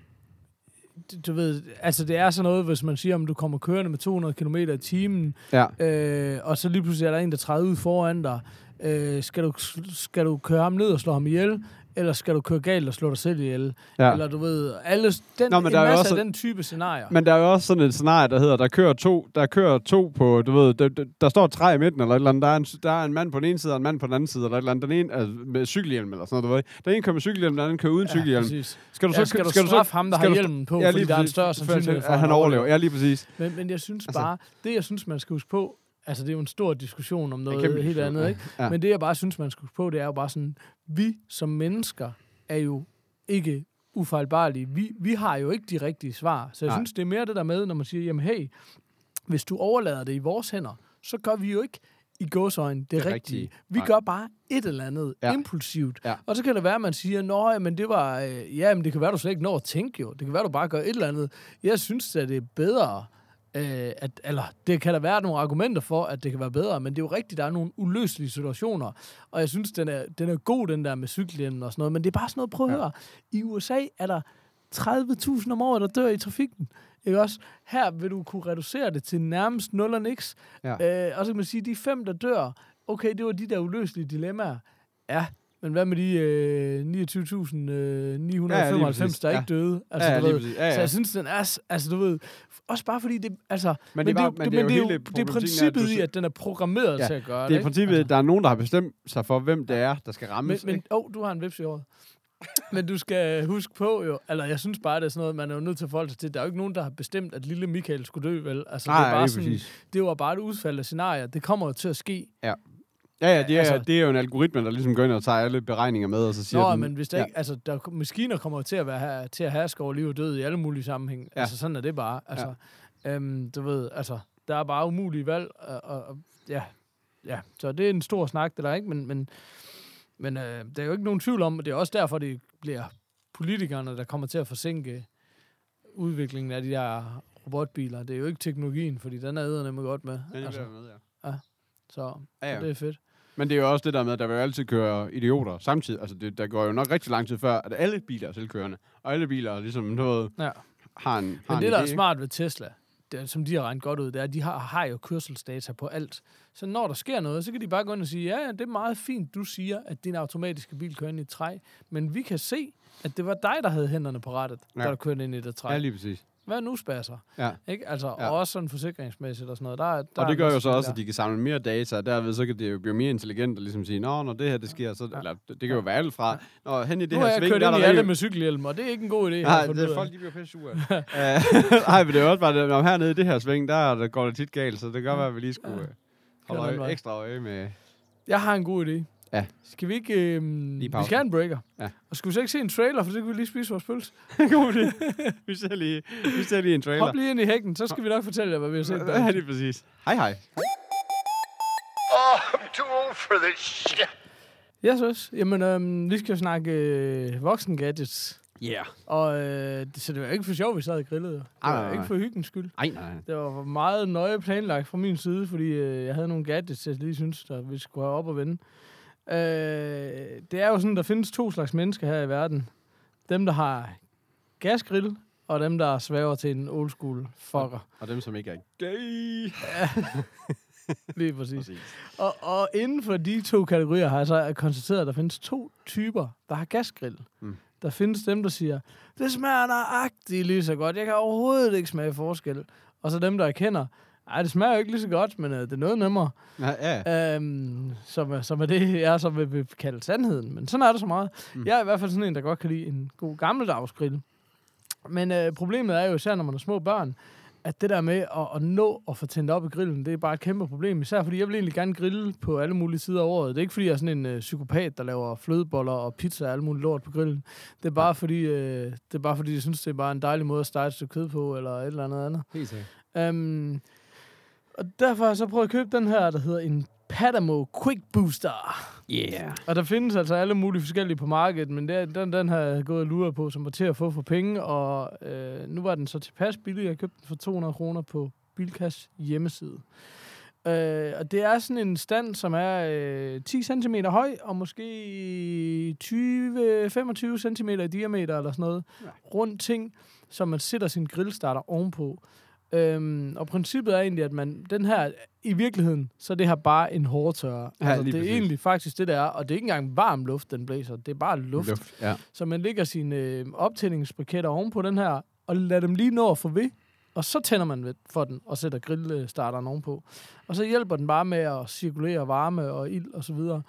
du- ved, altså det er sådan noget, hvis man siger, om du kommer kørende med 200 km i timen, Ja. øh, og så lige pludselig er der en, der træder ud foran dig, øh, skal, du, skal du køre ham ned og slå ham ihjel, eller skal du køre galt og slå dig selv ihjel? ja. Eller du ved, alle, den, Nå, men en der er masse også- af den type scenarier. Men der er jo også sådan et scenarie, der hedder, der kører to, der kører to på, du ved, der, der, står et træ i midten, eller et eller andet. Der er, en, der er en mand på den ene side, og en mand på den anden side, eller et eller andet. Den ene altså, med cykelhjelm, eller sådan noget, du ved. Den ene kører med cykelhjelm, den anden kører uden cykelhjelm. præcis. Skal du så, Ja, skal du skal straffe ham, der har du- hjelmen på, Ja, fordi lige der er en præcis. større sandsynlighed for, at han overlever. Ja, lige præcis. Men, men jeg synes Altså- bare, det jeg synes, man skal huske på, altså det er jo en stor diskussion om noget helt andet, ja. ikke? Ja. Men det jeg bare synes, man skal huske på, det er jo bare sådan, vi som mennesker er jo ikke ufejlbarlige. Vi, vi har jo ikke de rigtige svar. Så jeg Nej. Synes, det er mere det der med, når man siger, jamen hey, hvis du overlader det i vores hænder, så gør vi jo ikke i gåsøjne det, Det rigtige. rigtige. Vi Nej. gør bare et eller andet ja. impulsivt. Ja. Og så kan det være, at man siger, nå, men det var, øh, ja, men det kan være, du slet ikke når at tænke jo. Det kan være, du bare gør et eller andet. Jeg synes, at det er bedre, øh, at, eller det kan der være nogle argumenter for, at det kan være bedre, men det er jo rigtigt, der er nogle uløselige situationer. Og jeg synes, den er, den er god, den der med cykelhjelmen og sådan noget, men det er bare sådan noget, prøv at Ja. høre. I USA er der 30.000 om året, der dør i trafikken. Ikke også? Her vil du kunne reducere det til nærmest 0 og niks. Ja. Øh, og så kan man sige, de fem, der dør, okay, det var de der uløselige dilemmaer. Ja, Men hvad med de øh, 29.995, Ja, ja, ja, der Ja. ikke døde? Altså, ja, ja, du ved. Ja, ja. Så jeg synes, den er... Altså, du ved... Også bare fordi det... Altså, men det er, bare, men det er men det er hele jo, det er princippet at i, du- at den er programmeret Ja, til at gøre det. Det er princippet, Altså. der er nogen, der har bestemt sig for, hvem det er, der skal Men, rammes. men ikke? oh, du har en vips i året. Men du skal huske på jo, eller jeg synes bare, det er sådan noget, man er jo nødt til at forholde sig til. Der er jo ikke nogen, der har bestemt, at lille Michael skulle dø, vel? Altså, det, Nej, er bare lige sådan, præcis. det var bare et udfald af scenarier. Det kommer jo til at ske. Ja, ja, det er, Altså- det er jo en algoritme, der ligesom går ind og tager alle beregninger med, og så siger Nå, den, men hvis der ja, ikke, altså, der, maskiner kommer til at være her, til at herske over liv og død i alle mulige sammenhæng. Ja. Altså, sådan er det bare. Altså, øhm, du ved, altså, der er bare umulige valg, og, og, og ja, ja, så det er en stor snak, det der ikke, men, men, men øh, der er jo ikke nogen tvivl om, og det er også derfor, det bliver politikerne, der kommer til at forsinke udviklingen af de der robotbiler. Det er jo ikke teknologien, fordi den er eddernemlig godt med. Ja, det Altså, med, ja. så, Ja, ja. så det er fedt. Men det er jo også det der med, at der vil jo altid køre idioter samtidig. Altså, det, der går jo nok rigtig lang tid før, at alle biler er selvkørende. Og alle biler er ligesom noget, Ja. har en, har Men en det, der idé, er smart ved Tesla, det, som de har regnet godt ud, det er, at de har, har jo kørselsdata på alt. Så når der sker noget, så kan de bare gå ind og sige, ja, ja, det er meget fint, du siger, at din automatiske bil kører ind i et træ, men vi kan se, at det var dig, der havde hænderne på rettet, ja. Ja. da du kørte ind i det træ. Ja, lige præcis. Hvad nu spasser? Ja. Ikke? Altså, Ja. Og også sådan forsikringsmæssigt og sådan noget. Der, er- der Og det gør jo så også, der. at de kan samle mere data, og derved så kan det jo blive mere intelligent og ligesom sige, nå, når det her det sker, så, Ja. eller det, kan jo være alt fra, nå, hen i det Nu her har jeg sving, kørt der er ind i der alle med cykelhjelm, og det er ikke en god idé. har jeg Nej, det er folk, de bliver pisse sure. af. Øh, Nej, men det er også bare, når hernede i det her sving, der, der går det tit galt, så det kan godt være, at vi lige skulle Ja. øh, holde øje, ekstra øje med... Jeg har en god idé. Ja. Skal vi ikke... Øhm, vi pause. skal have en breaker. Ja. Og skal vi så ikke se en trailer, for så kan vi lige spise vores pølse. God idé. vi, ser lige, vi ser lige en trailer. Hop lige ind i hækken, så skal vi nok fortælle jer, hvad vi har set. Er det præcis? Hej hej. Oh, I'm too old for this shit. Jeg synes. Jamen, øhm, vi skal jo snakke øh, voksen gadgets. Yeah. Og øh, det, så det var ikke for sjov, vi sad og grillede. Det Ej, var nej, ikke for hyggens skyld. Ej, nej, nej. Det var meget nøje planlagt fra min side, fordi øh, jeg havde nogle gadgets, jeg lige synes, der vi skulle have op og vende. Øh, det er jo sådan, der findes to slags mennesker her i verden. Dem, der har gasgrill, og dem, der svæver til en old school fucker. Og dem, som ikke er gay. Lige præcis. Præcis. Og, og inden for de to kategorier har jeg så konstateret, at der findes to typer, der har gasgrill. Mm. Mm. Der findes dem, der siger, det smager nøjagtigt lige så godt. Jeg kan overhovedet ikke smage forskel. Og så dem, der erkender, nej, det smager jo ikke lige så godt, men øh, det er noget nemmere. Ja, ja. Øhm, som, er- som er det, jeg så vil, vil kalde sandheden. Men sådan er det så meget. Mm. Jeg er i hvert fald sådan en, der godt kan lide en god gammeldags grill. Men øh, problemet er jo især, når man er små børn, at det der med at, at nå at få tændt op i grillen, det er bare et kæmpe problem. Især fordi jeg vil egentlig gerne grille på alle mulige sider af året. Det er ikke fordi, jeg er sådan en øh, psykopat, der laver flødeboller og pizza og alt muligt lort på grillen. Det er bare fordi, øh, det er bare fordi jeg synes, det er bare en dejlig måde at stege et stykke kød på, eller et eller andet andet. Helt sikkert. Um, og derfor har jeg så prøvet at købe den her, der hedder en Padamo Quick Booster. Yeah. Og der findes altså alle mulige forskellige på markedet, men det, den, den har jeg gået og luret på, som var til at få for penge, og øh, nu var den så tilpas billig. Jeg købte den for 200 kroner på Bilkas hjemmeside. Øh, og det er sådan en stand, som er øh, 10 cm høj, og måske 20-25 cm i diameter eller sådan noget. Ja. Rund ting, som man sætter sin grillstarter ovenpå. Øhm, og princippet er egentlig, at man, den her, i virkeligheden, så er det her bare en hårdtørrer. Ja, altså, det er præcis. egentlig faktisk det, der er, og det er ikke engang varm luft, den blæser, det er bare luft. luft. Ja. Så man lægger sine øh, optændingsbriketter ovenpå den her, og lader dem lige nå at få ved, og så tænder man ved for den, og sætter grillstarteren ovenpå. Og så hjælper den bare med at cirkulere varme og ild og så videre.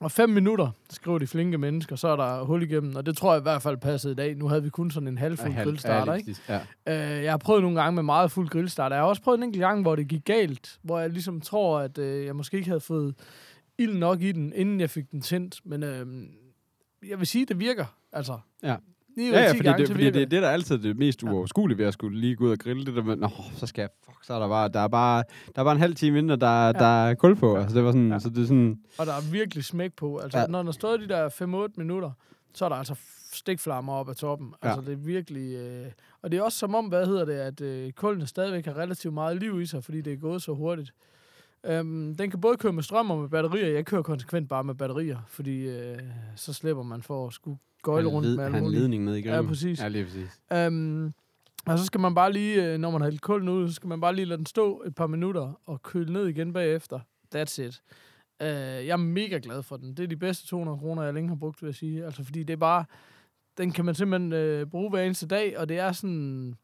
Og fem minutter, skriver de flinke mennesker, så er der hul igennem, og det tror jeg i hvert fald passede i dag. Nu havde vi kun sådan en halvfuld Ja, grillstarter, ja, ikke? Ja. Øh, jeg har prøvet nogle gange med meget fuld grillstarter. Jeg har også prøvet en enkelt gang, hvor det gik galt, hvor jeg ligesom tror, at øh, jeg måske ikke havde fået ild nok i den, inden jeg fik den tændt. Men øh, jeg vil sige, at det virker. Altså, Ja. 9 ud af Ja, ja, 10 fordi, gange, det, fordi det, det er da altid det mest uoverskuelige ved at skulle lige gå ud og grille. Det der med, nå, så skal jeg, fuck, så er der bare, der er bare, der er bare en halv time inden, og der, ja. der er kul på. Altså, det var sådan, Ja. ja. så det er sådan, Og der er virkelig smæk på. Altså, Ja. ja. når der stod de der 5-8 minutter, så er der altså stikflammer op ad toppen. Ja. Altså, det er virkelig... Øh... Og det er også som om, hvad hedder det, at øh, kullene stadigvæk har relativt meget liv i sig, fordi det er gået så hurtigt. Øhm, den kan både køre med strøm og med batterier. Jeg kører konsekvent bare med batterier, fordi øh, så slipper man for at skulle gøjle rundt led, med alt han ledning ned i grillen. Ja, præcis. Ja, lige præcis. Øhm, og så skal man bare lige, øh, når man har hældt kulden ud, så skal man bare lige lade den stå et par minutter og køle ned igen bagefter. That's it. Øh, jeg er mega glad for den. Det er de bedste 200 kroner, jeg længe har brugt, vil jeg sige. Altså, fordi det er bare... Den kan man simpelthen øh, bruge hver eneste dag, og det er sådan...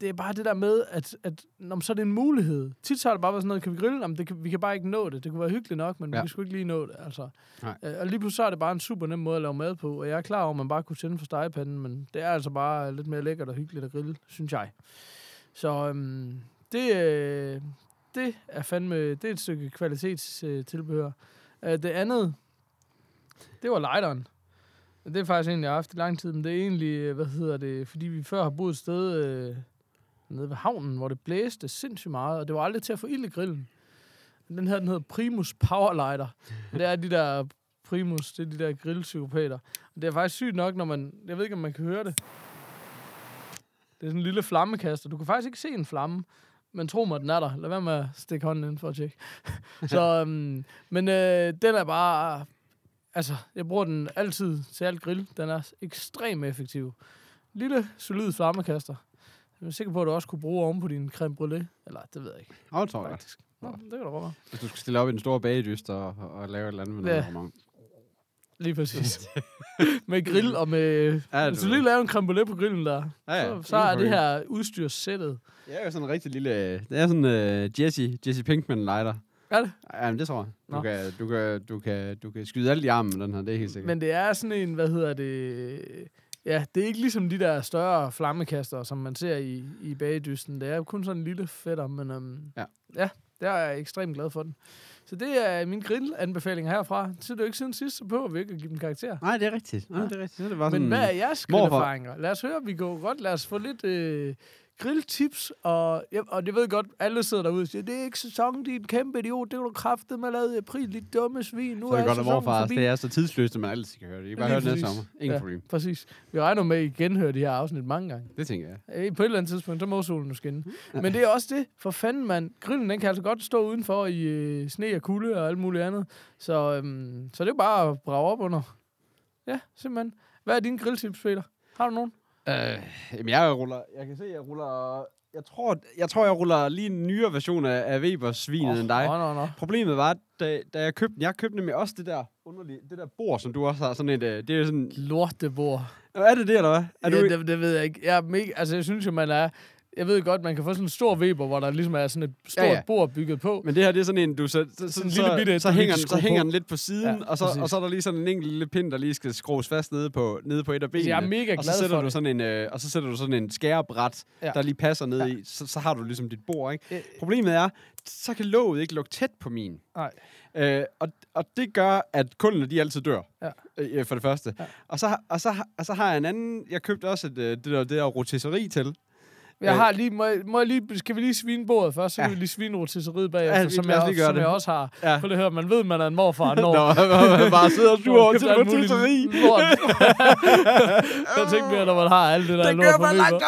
Det er bare det der med, at, at når så er det en mulighed. Tit så har det bare været sådan noget, kan vi grille? Jamen, det kan, vi kan bare ikke nå det. Det kunne være hyggeligt nok, men ja. Vi sgu ikke lige nå det. Altså. Nej. Øh, og lige pludselig så er det bare en super nem måde at lave mad på, og jeg er klar over, at man bare kunne tænde for stegepanden, men det er altså bare lidt mere lækkert og hyggeligt at grille, synes jeg. Så øhm, det, øh, det er fandme, det er et stykke kvalitetstilbehør. Øh, det andet, det var lighteren. Det er faktisk en, jeg har haft i lang tid, men det er egentlig, øh, hvad hedder det, fordi vi før har boet et sted øh, nede ved havnen, hvor det blæste sindssygt meget, og det var aldrig til at få ild i grillen. Den her, den hedder Primus Powerlighter. Det er de der Primus, det er de der grillpsykopater. Og det er faktisk sygt nok, når man, jeg ved ikke, om man kan høre det. Det er sådan en lille flammekaster. Du kan faktisk ikke se en flamme, men tro mig, den er der. Lad være med at stikke hånden ind for at tjekke. Så, um, men øh, den er bare... Altså, jeg bruger den altid til alt grill. Den er ekstremt effektiv. Lille, solid flammekaster. Jeg er sikker på, at du også kunne bruge oven på din creme brûlée. Eller, det ved jeg ikke, det tror jeg. faktisk. Nå, det kan da godt være. Hvis du skal stille op i den store bagedyst og, og lave et eller andet med Ja. noget. Lige præcis. med grill og med... Ja, Ja, du hvis du lige laver en creme brûlée på grillen der, Ja, ja. så, så er det her udstyr sættet. Det er jo sådan en rigtig lille... Det er sådan uh, Jesse, Jesse Pinkman lighter. Er det? Ja, men det tror jeg. Du Nå. kan, du, kan, du, kan, du kan skyde alt i armen med den her, det er helt sikkert. Men det er sådan en, hvad hedder det... Ja, det er ikke ligesom de der større flammekaster, som man ser i, i bagedysten. Det er kun sådan en lille fætter, men um, Ja. ja, der er jeg ekstremt glad for den. Så det er min grillanbefaling herfra. Så det er jo ikke siden sidst, så behøver vi ikke at give dem karakter. Nej, det er rigtigt. Nej, Ja. det er rigtigt. Så det Men sådan, hvad er jeres grillerfaringer? Lad os høre, vi går godt. Lad os få lidt øh, grilltips. Og, ja, og det ved godt, alle sidder derude og siger, det er ikke sæson, din kæmpe idiot. Det var du kraftet med at lave i april, dit dumme svin. Nu så er det godt, at sæsonen morfar, det er så tidsløst, at man altid kan høre det. I kan bare høre det næste sommer. Ingen Ja. problem. Præcis. Vi regner med, at I genhører de her afsnit mange gange. Det tænker jeg. Øh, På et eller andet tidspunkt, så må solen jo skinne. Men det er også det. For fanden, mand. Grillen, den kan altså godt stå udenfor i øh, sne og kulde og alt muligt andet. Så, øhm, så det er bare at brage op under. Ja, simpelthen. Hvad er dine grilltips, Peter? Har du nogen? Øh, jamen, jeg ruller... Jeg kan se, jeg ruller... Jeg tror, jeg, tror, jeg ruller lige en nyere version af, af Webers svinet oh, end dig. Nå, nå, nå. Problemet var, da, da jeg købte den, jeg købte nemlig også det der underlige, det der bord, som du også har, sådan et, øh, det er sådan, Lortebord. er det det, eller hvad? Er ja, du, det, det, ved jeg ikke. Jeg, er mega, altså, jeg synes jo, man er... Jeg ved godt, man kan få sådan en stor Weber, hvor der ligesom er sådan et stort Ja, ja, bord bygget på. men det her, det er sådan en, du så, så, Sådan så, en lille bitte, så, hænger, den, så hænger den lidt på siden, Ja, og, så, præcis. og så er der lige sådan en enkelt lille pind, der lige skal skrues fast nede på, nede på et af benene. jeg er mega og så glad sætter for du det. sådan en, øh, og så sætter du sådan en skærebræt, Ja. der lige passer ned Ja. i, så, så har du ligesom dit bord, ikke? Øh, Problemet er, så kan låget ikke lukke tæt på min. Nej. Øh, og, og det gør, at kunderne de altid dør. Ja. Øh, for det første. Ja. Og, så, og, så, og så har jeg en anden... Jeg købte også et, øh, det, der, det der rotisseri til. Jeg Øh. har lige, må jeg, må jeg lige, skal vi lige svine bordet først, så Ja. kan vi lige svine rotisseriet bagefter, Ja, som, jeg, som det. jeg også har. Ja. For det her, man ved, man er en morfar, når Nå, bare sidder og over købt til rotisseri. jeg tænkte mere, når man har alt det der Det lort på man Weber. langt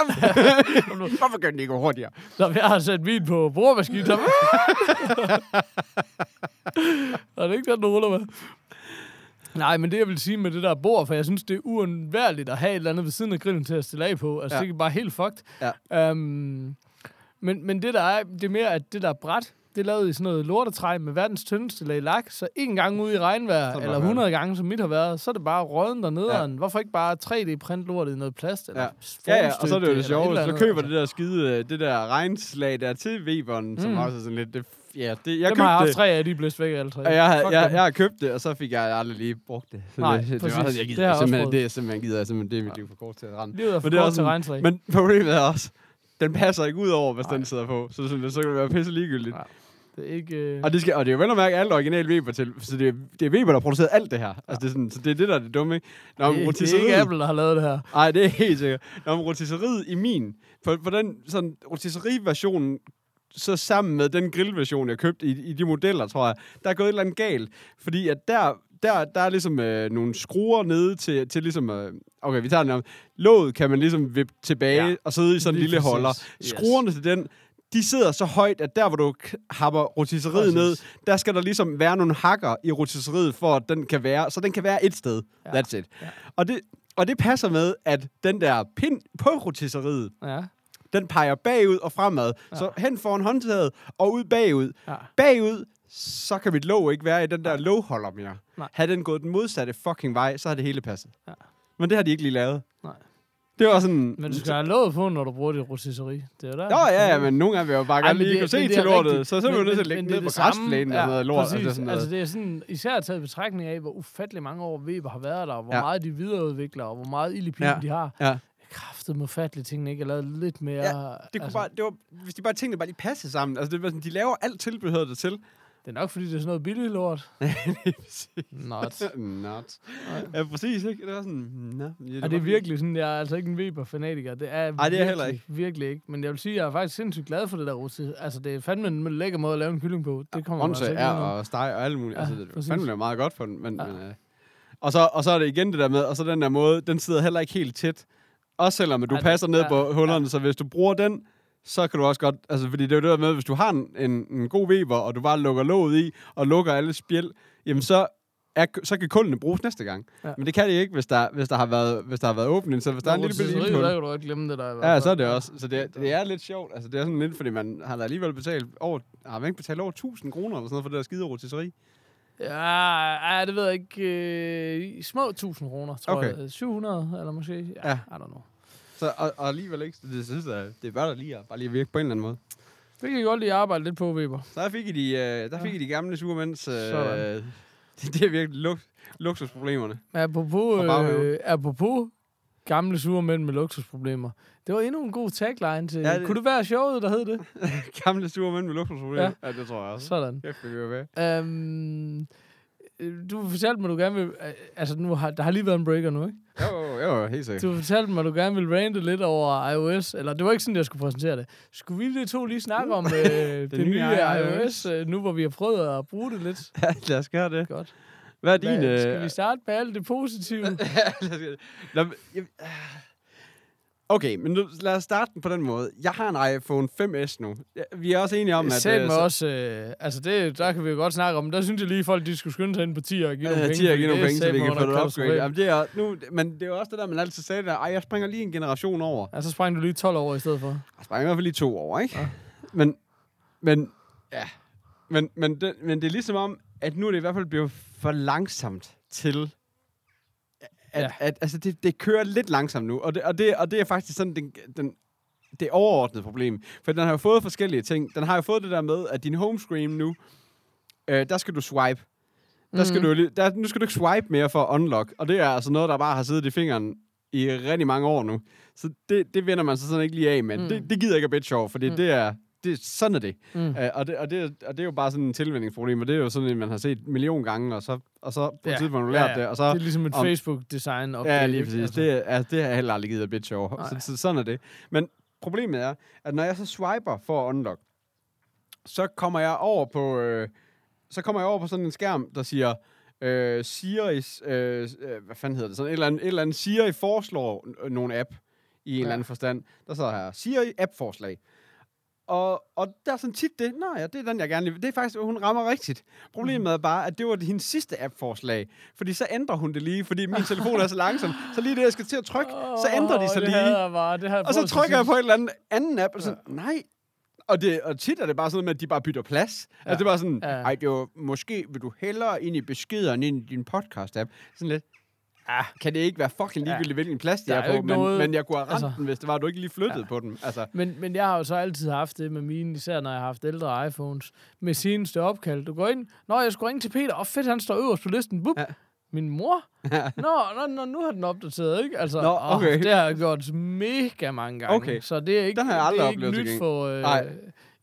Hvorfor gør den ikke hurtigere? Når jeg har sat vin på bordmaskinen, så... er det ikke den, du ruller med? Nej, men det jeg vil sige med det der bord, for jeg synes, det er uundværligt at have et eller andet ved siden af grillen til at stille af på. Altså, Ja. det er bare helt fucked. Ja. Um, men, men det der er, det er mere, at det der bræt, det er lavet i sådan noget lortetræ med verdens tyndeste lag lak, så en gang ude i regnvejr, er det eller bare 100 gange, som mit har været, så er det bare råden dernede. Ja. Hvorfor ikke bare 3D-print lortet i noget plast? Eller Ja. Ja, ja, og så er det jo det sjove, så køber andet, det der skide, øh, det der regnslag der til Weberen, mm. som også er sådan lidt, det, ja, det, jeg Dem har jeg købte haft det, tre af, de blæst væk alle tre. og jeg, har- Fuck jeg, dem. jeg har købt det, og så fik jeg aldrig lige brugt det. Så Nej, det, det, var præcis. sådan, jeg Det gider har jeg også simpelthen, prøvet. det er simpelthen, gider jeg simpelthen, det er mit liv for kort til at rende. Livet er for Men det er kort også til sådan- regnslag. Men problemet er også, den passer ikke ud over, hvis Nej. den sidder på. Så, så, så kan det være pisse ligegyldigt. Nej. Det er ikke... Øh... Og det, skal, og det er jo vel at mærke alt original Weber til, så det, er- det er Weber, der har produceret alt det her. Altså, det er sådan, så det er det, der er det dumme, ikke? Når det, det er ikke Apple, der har lavet det her. Nej, det er helt sikkert. Når rotisseriet i min, på, på den sådan rotisserie-version, så sammen med den grillversion, jeg købte i, i de modeller, tror jeg, der er gået et eller andet galt. Fordi at der, der, der er ligesom øh, nogle skruer nede til, til ligesom... Øh, okay, vi tager den om. Låget kan man ligesom vippe tilbage Ja, og sidde i sådan en lille præcis. holder. Yes. Skruerne til den, de sidder så højt, at der, hvor du happer rotisseriet ned, der skal der ligesom være nogle hakker i rotisseriet, for at den kan være, så den kan være et sted. Ja. That's it. Ja. Og, det, og det passer med, at den der pind på rotisseriet, Ja. Den peger bagud og fremad. Ja. Så hen foran håndtaget og ud bagud. ja. Bagud, så kan mit låg ikke være i den der lågholder mere. Nej. Havde den gået den modsatte fucking vej, så havde det hele passet. Ja. Men det har de ikke lige lavet. Nej. Det var sådan... Men du skal have låget på, når du bruger dit rotisseri. Det er jo der. Nå, ja, ja, men nogle gange vil jeg jo bare gerne lige det- kunne se det til lortet, rigtigt. så så er du Men- nødt til at lægge det ned på det græsplænen og Ja, noget lort. Præcis. Altså, sådan noget. altså, det er sådan, især taget betragtning af, hvor ufattelig mange år Weber har været der, og hvor Ja. meget de videreudvikler, og hvor meget ild i Ja. de har. Ja. Kræftet med fattelige ting, ikke er lavet lidt mere... Ja, Det kunne altså, bare, det var, hvis de bare tingene bare lige passede sammen. Altså, det var sådan, de laver alt tilbehøret det til. Det er nok, fordi det er sådan noget billigt lort. præcis. Not. Not. Ja, præcis, ikke? Det var sådan, nå. Ja, det er virkelig sådan, jeg er altså ikke en Weber-fanatiker. Det er, Ej, det er virkelig, heller ikke. Virkelig ikke. Men jeg vil sige, at jeg er faktisk sindssygt glad for det der rotis. Altså, det er fandme en lækker måde at lave en kylling på. Det kommer man Monse altså ikke er og steg og alt muligt. Ja, altså, det præcis. fandme er meget godt for den. Men, Ja. men, øh. og, så, og så er det igen det der med, og så den der måde, den sidder heller ikke helt tæt. Også selvom at du Ej, det- passer ned ja, på hullerne, så hvis du bruger den, så kan du også godt, altså fordi det er jo det der med, hvis du har en, en, en god Weber, og du bare lukker låget i, og lukker alle spjæld, jamen så, er, så kan kullene bruges næste gang. Ja. Men det kan de ikke, hvis der, hvis der, har, været, hvis der har været åbning. Så hvis der er en lille bitte ildhul- Der kan du ikke glemme det der. Ja, så er det også. Så det, det er lidt sjovt. Altså, det er sådan lidt, fordi man har da alligevel betalt over, har man ikke betalt over 1000 kroner eller sådan noget for det der skide rotisseri? Ja, ja, det ved jeg ikke. Øh, små 1000 kroner, tror Okay. jeg. 700, eller måske. Ja, Ja. I don't know. Så, og, og alligevel ikke. Det synes jeg, det er bare lige at, bare lige at virke på en eller anden måde. Det kan I godt lige arbejde lidt på, Weber. Så der fik I de, øh, der fik I de gamle surmænds... Øh, Sådan. det, det er virkelig luk, luksusproblemerne. Men apropos, øh, apropos gamle sure mænd med luksusproblemer. Det var endnu en god tagline til... Ja, det- Kunne det være showet, der hed det? gamle surmænd med luksusproblemer. Ja. Ja. det tror jeg også. Sådan. Kæft, det jeg være. Um, du fortalte mig, du gerne vil... øh, Altså, nu har, der har lige været en breaker nu, ikke? Jo, jo, jo, helt sikkert. Du fortalte mig, at du gerne ville rante lidt over iOS. Eller det var ikke sådan, jeg skulle præsentere det. Skulle vi det to lige snakke om øh, det, nye nye iOS? iOS, øh, nu hvor vi har prøvet at bruge det lidt? Ja, lad os gøre det. Godt. Hvad er din... Hvad, øh, skal vi starte med alt det positive? Nå, jeg, ah. okay, men nu, lad os starte den på den måde. Jeg har en iPhone 5S nu. Vi er også enige om, at... Selv øh, med så- også, øh, altså det, der kan vi jo godt snakke om, der synes jeg lige, folk de skulle skynde sig ind på 10 og give nogle Ja, penge. 10 og give nogle det er penge, så vi kan få det katastrofalt. Jamen, det er, nu, men det er jo også det der, man altid sagde der. Ej, jeg springer lige en generation over. Ja, så sprang du lige 12 år i stedet for. Jeg springer i hvert fald lige to år, ikke? Ja. Men, men, ja. Men, men, det, men det er ligesom om, at nu er det i hvert fald blevet for langsomt til... At, Ja. at, altså, det, det kører lidt langsomt nu, og det, og det, og det er faktisk sådan den, den, det overordnede problem. For den har jo fået forskellige ting. Den har jo fået det der med, at din homescreen nu, øh, der skal du swipe. Der skal Mhm. du, der, nu skal du ikke swipe mere for at unlock. Og det er altså noget, der bare har siddet i fingeren i rigtig mange år nu. Så det, det vender man så sådan ikke lige af med. Mm. Mm. Det, det gider ikke at bitch over, fordi Mm. mm. det er, det, sådan er det. Mm. Uh, og, det, og, det, og det er jo bare sådan en tilvændingsproblem, og det er jo sådan, at man har set en million gange, og så, og så på Ja. et tidspunkt du lært det, og så... Det er ligesom et om- Facebook-design. Ja, lige præcis. Det, er- altså, det har jeg heller aldrig givet at bitch over. Så, så, sådan er det. Men problemet er, at når jeg så swiper for at unlock, så kommer jeg over på, øh, så kommer jeg over på sådan en skærm, der siger, øh, Siri's, øh, øh, hvad fanden hedder det, sådan et eller andet, et eller andet Siri foreslår n- nogle app i en Ja. eller anden forstand. Der står her, Siri app-forslag. Og, og der er sådan tit det, nej, ja, det er den, jeg gerne vil. Det er faktisk, hun rammer rigtigt. Problemet er bare, at det var hendes sidste app-forslag. Fordi så ændrer hun det lige, fordi min telefon er så langsom. Så lige det, jeg skal til at trykke, så ændrer de sig lige. jeg bare, det Og så trykker jeg på en eller anden anden app, og så, nej. Og, det, og tit er det bare sådan noget med, at de bare bytter plads. Ja. Altså det er bare sådan, Ja. ej, det var, måske vil du hellere ind i beskederen ind i din podcast-app. Sådan lidt, ah, kan det ikke være fucking ligegyldigt, Ja. hvilken plads de Der er er, på, men, noget- men jeg kunne have ramt altså- den, hvis det var, du ikke lige flyttede ja. på den. Altså, Men, men jeg har jo så altid haft det med mine, især når jeg har haft ældre iPhones, med seneste opkald. Du går ind, Nå, jeg skulle ringe til Peter, og fedt, han står øverst på listen. Bup. Ja. Min mor? Nå, nå, nå, nu har den opdateret, ikke? Altså, Nå, åh, okay. det har jeg gjort mega mange gange. Okay. Så det er ikke, Den har jeg aldrig det er ikke nyt for øh, Nej.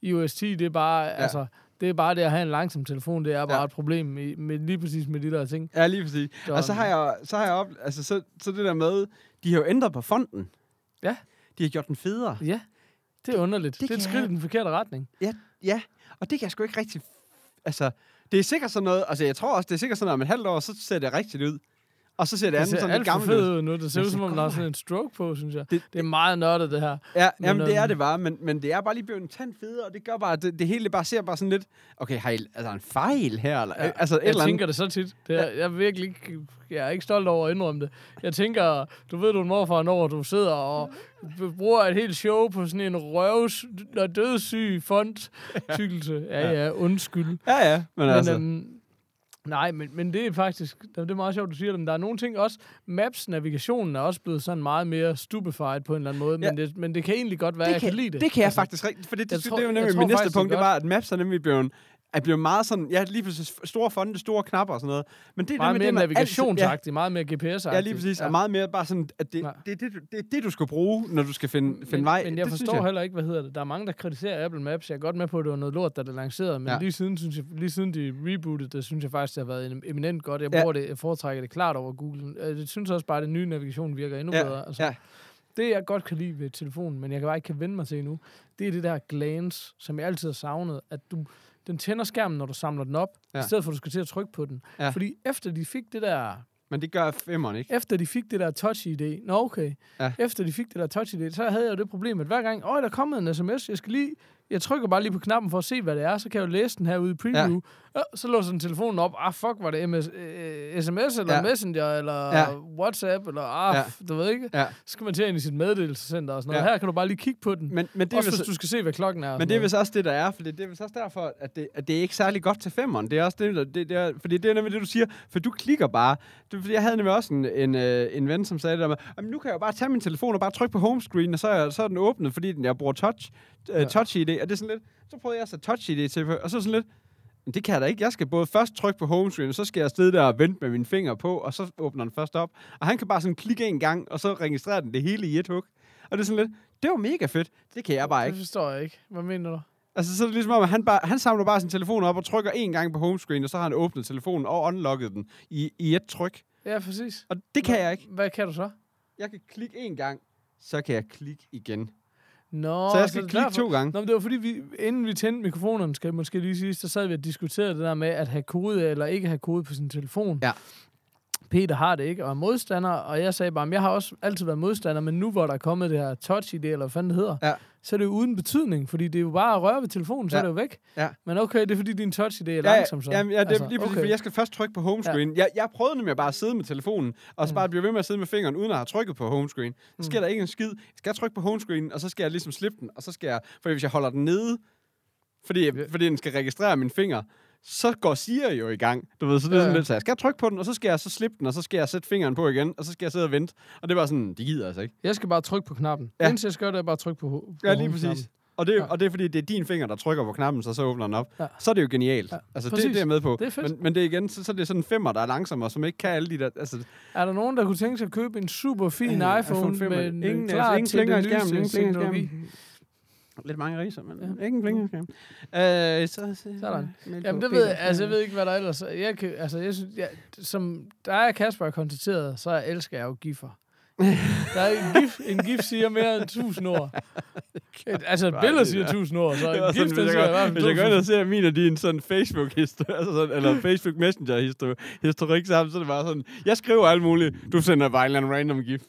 iOS 10. Det er bare, ja. altså, det er bare det at have en langsom telefon, det er bare Ja. et problem med, med, lige præcis med de der ting. ja, lige præcis. Så- Og så har jeg, så har jeg op, altså, så, så det der med, de har jo ændret på fonden. Ja. De har gjort den federe. Ja, det er underligt. Det, Det det er et skridt jeg- i den forkerte retning. Ja, ja, og det kan jeg sgu ikke rigtig... Altså, det er sikkert sådan noget... Altså, jeg tror også, det er sikkert sådan noget, om et halvt år, så ser det rigtigt ud. og så ser det Det andet ser sådan lidt gammelt ud. ud nu. Det ser ud, som om der er sådan en stroke på, synes jeg. Det- Det, er meget nørdet, det her. Ja, Men, jamen, det er øhm, det bare, men, men det er bare lige blevet en tand federe, og det gør bare, det, det hele bare ser bare sådan lidt, okay, har I altså en fejl her? Eller, Ja, altså, et jeg eller andet. tænker det så tit. Det er, jeg er virkelig ikke, jeg er ikke stolt over at indrømme det. Jeg tænker, du ved, du er en morfar, når du sidder og bruger et helt show på sådan en røvs og dødssyg font-tykkelse. Ja, ja, undskyld. Ja, ja, men, Men, altså, øhm, nej, men, men det er faktisk, det er meget sjovt, du siger det, men der er nogle ting også, Maps-navigationen er også blevet sådan meget mere stupefied på en eller anden måde, Ja. men, det, men det kan egentlig godt være, det, jeg kan, kan lide det. det kan jeg Altså, faktisk rigtig, for det, jeg det, tror- det er jo jeg nemlig min næste det punkt, det var, at Maps er nemlig blevet, er blevet meget sådan, ja, lige præcis store fonde, store knapper og sådan noget. Men det er Meget mere det, altid- navigationsagtigt, meget mere GPS-agtigt. Ja, ja, lige præcis. Ja. Og meget mere bare sådan, at det, Ja. det, det, det, det, er det, du skal bruge, når du skal finde, finde men, vej. Men jeg det forstår heller ikke, hvad hedder det. Der er mange, der kritiserer Apple Maps. Jeg er godt med på, at det var noget lort, der det lancerede, men Ja. ja. lige, siden, synes jeg, lige siden de rebootede det, synes jeg faktisk, det har været em- eminent godt. Jeg Ja. bruger det, jeg foretrækker det klart over Google. Jeg synes også bare, at den nye navigation virker endnu bedre. Ja, Altså, ja. Det, jeg godt kan lide ved telefonen, men jeg kan bare ikke kan vende mig til endnu, det er det der glance, som jeg altid har savnet, at du, den tænder skærmen, når du samler den op, Ja. i stedet for, at du skal til at trykke på den. Ja. Fordi efter de fik det der Men det gør femmeren ikke. efter de fik det der touch-ID, nå okay, ja. efter de fik det der touch-ID, så havde jeg jo det problem, at hver gang, åh, der er kommet en sms, jeg skal lige, jeg trykker bare lige på knappen for at se, hvad det er, så kan jeg jo læse den her ude i preview. Ja. Så låser den telefonen op, ah fuck, var det MS, øh, sms, eller Ja. ja. Messenger, eller Ja. ja. WhatsApp, eller ah, Ja. ja. du ved ikke, Ja. så skal man til ind i sit meddelelsescenter og sådan noget. Ja. Ja. Her kan du bare lige kigge på den, Men, men det er også hvis du skal se, hvad klokken er. Men det er noget. vist også det, der er, for det, det er vist også derfor, at det, at det er ikke særlig godt til femmeren. Det er også det, der, det, det er, fordi det er nemlig det, du siger, for du klikker bare. Det, er fordi jeg havde nemlig også en, en, øh, en ven, som sagde det der med, "Jamen, nu kan jeg jo bare tage min telefon og bare trykke på homescreen, og så er, så er den åbnet, fordi den, jeg bruger touch, øh, Ja. touch ID. Og det er sådan lidt, så prøvede jeg at sætte touch ID til, og så er sådan lidt, men det kan jeg da ikke. Jeg skal både først trykke på homescreen, og så skal jeg sidde der og vente med mine fingre på, og så åbner den først op. Og han kan bare sådan klikke en gang, og så registrerer den det hele i et hug. Og det er sådan lidt, det var mega fedt. Det kan jeg bare Det ikke. forstår jeg ikke. Hvad mener du? Altså, så er det ligesom om, at han, bare, han samler bare sin telefon op og trykker en gang på homescreen, og så har han åbnet telefonen og unlocket den i, i et tryk. Ja, præcis. Og det kan jeg ikke. Hvad kan du så? Jeg kan klikke en gang, så kan jeg klikke igen. Nå, så jeg skal er klikke derfor- to gange. Nå, men det var fordi, vi, inden vi tændte mikrofonerne, skal jeg måske lige sige, så sad vi og diskuterede det der med at have kode eller ikke have kode på sin telefon. Ja. Peter har det ikke, og er modstander, og jeg sagde bare, at jeg har også altid været modstander, men nu hvor der er kommet det her touch-ID, eller hvad fanden det hedder, Ja. så er det jo uden betydning, fordi det er jo bare at røre ved telefonen, så Ja. er det jo væk. Ja. Men okay, det er fordi din touch-ID er Ja, langsom så. Jamen, ja, det er Altså, lige præcis, okay. fordi jeg skal først trykke på homescreen. Ja. Jeg, jeg prøvede nemlig bare at sidde med telefonen, og så Mm. bare blive ved med at sidde med fingeren, uden at have trykket på homescreen. Så Mm. sker der ikke en skid. Jeg skal trykke på homescreen, og så skal jeg ligesom slippe den, og så skal jeg, for hvis jeg holder den nede, fordi, fordi den skal registrere mine fingre, så går Siri jo i gang. Du ved, så det er sådan ja. lidt, så jeg skal trykke på den, og så skal jeg så slippe den, og så skal jeg sætte fingeren på igen, og så skal jeg sidde og vente. Og det var sådan, det gider altså ikke. Jeg skal bare trykke på knappen. Ja. Indtil jeg skal det, er bare trykke på, på Ja, lige præcis. Og det, Ja. og det er fordi, det er din finger, der trykker på knappen, så så åbner den op. Ja. Så er det jo genialt. Ja, Altså, det, præcis. det er jeg med på. Det er fedt. Men, men det er igen, så, så er det sådan en femmer, der er langsommere, som ikke kan alle de der... Altså, Er der nogen, der kunne tænke sig at købe en super fin Øh, iPhone, fem, med en ingen, klar ingen til den i teknologi? Lidt mange riser, men Ja. ikke en skærmen. Øh, så, så, Sådan. Jamen det ved jeg, altså jeg ved ikke, hvad der ellers er. Jeg kan, altså jeg synes, jeg, som der er Kasper konstateret, så elsker jeg jo giffer. Der er en gif, en gif siger mere end tusind ord. Et, altså et billede siger tusind ord, så en sådan, gif, hvis den siger i hvert fald hvis jeg går ind 2000. og ser min af din sådan Facebook-historik, altså sådan, eller Facebook Messenger-historik sammen, så er det bare sådan, jeg skriver alt muligt, du sender bare en random gif.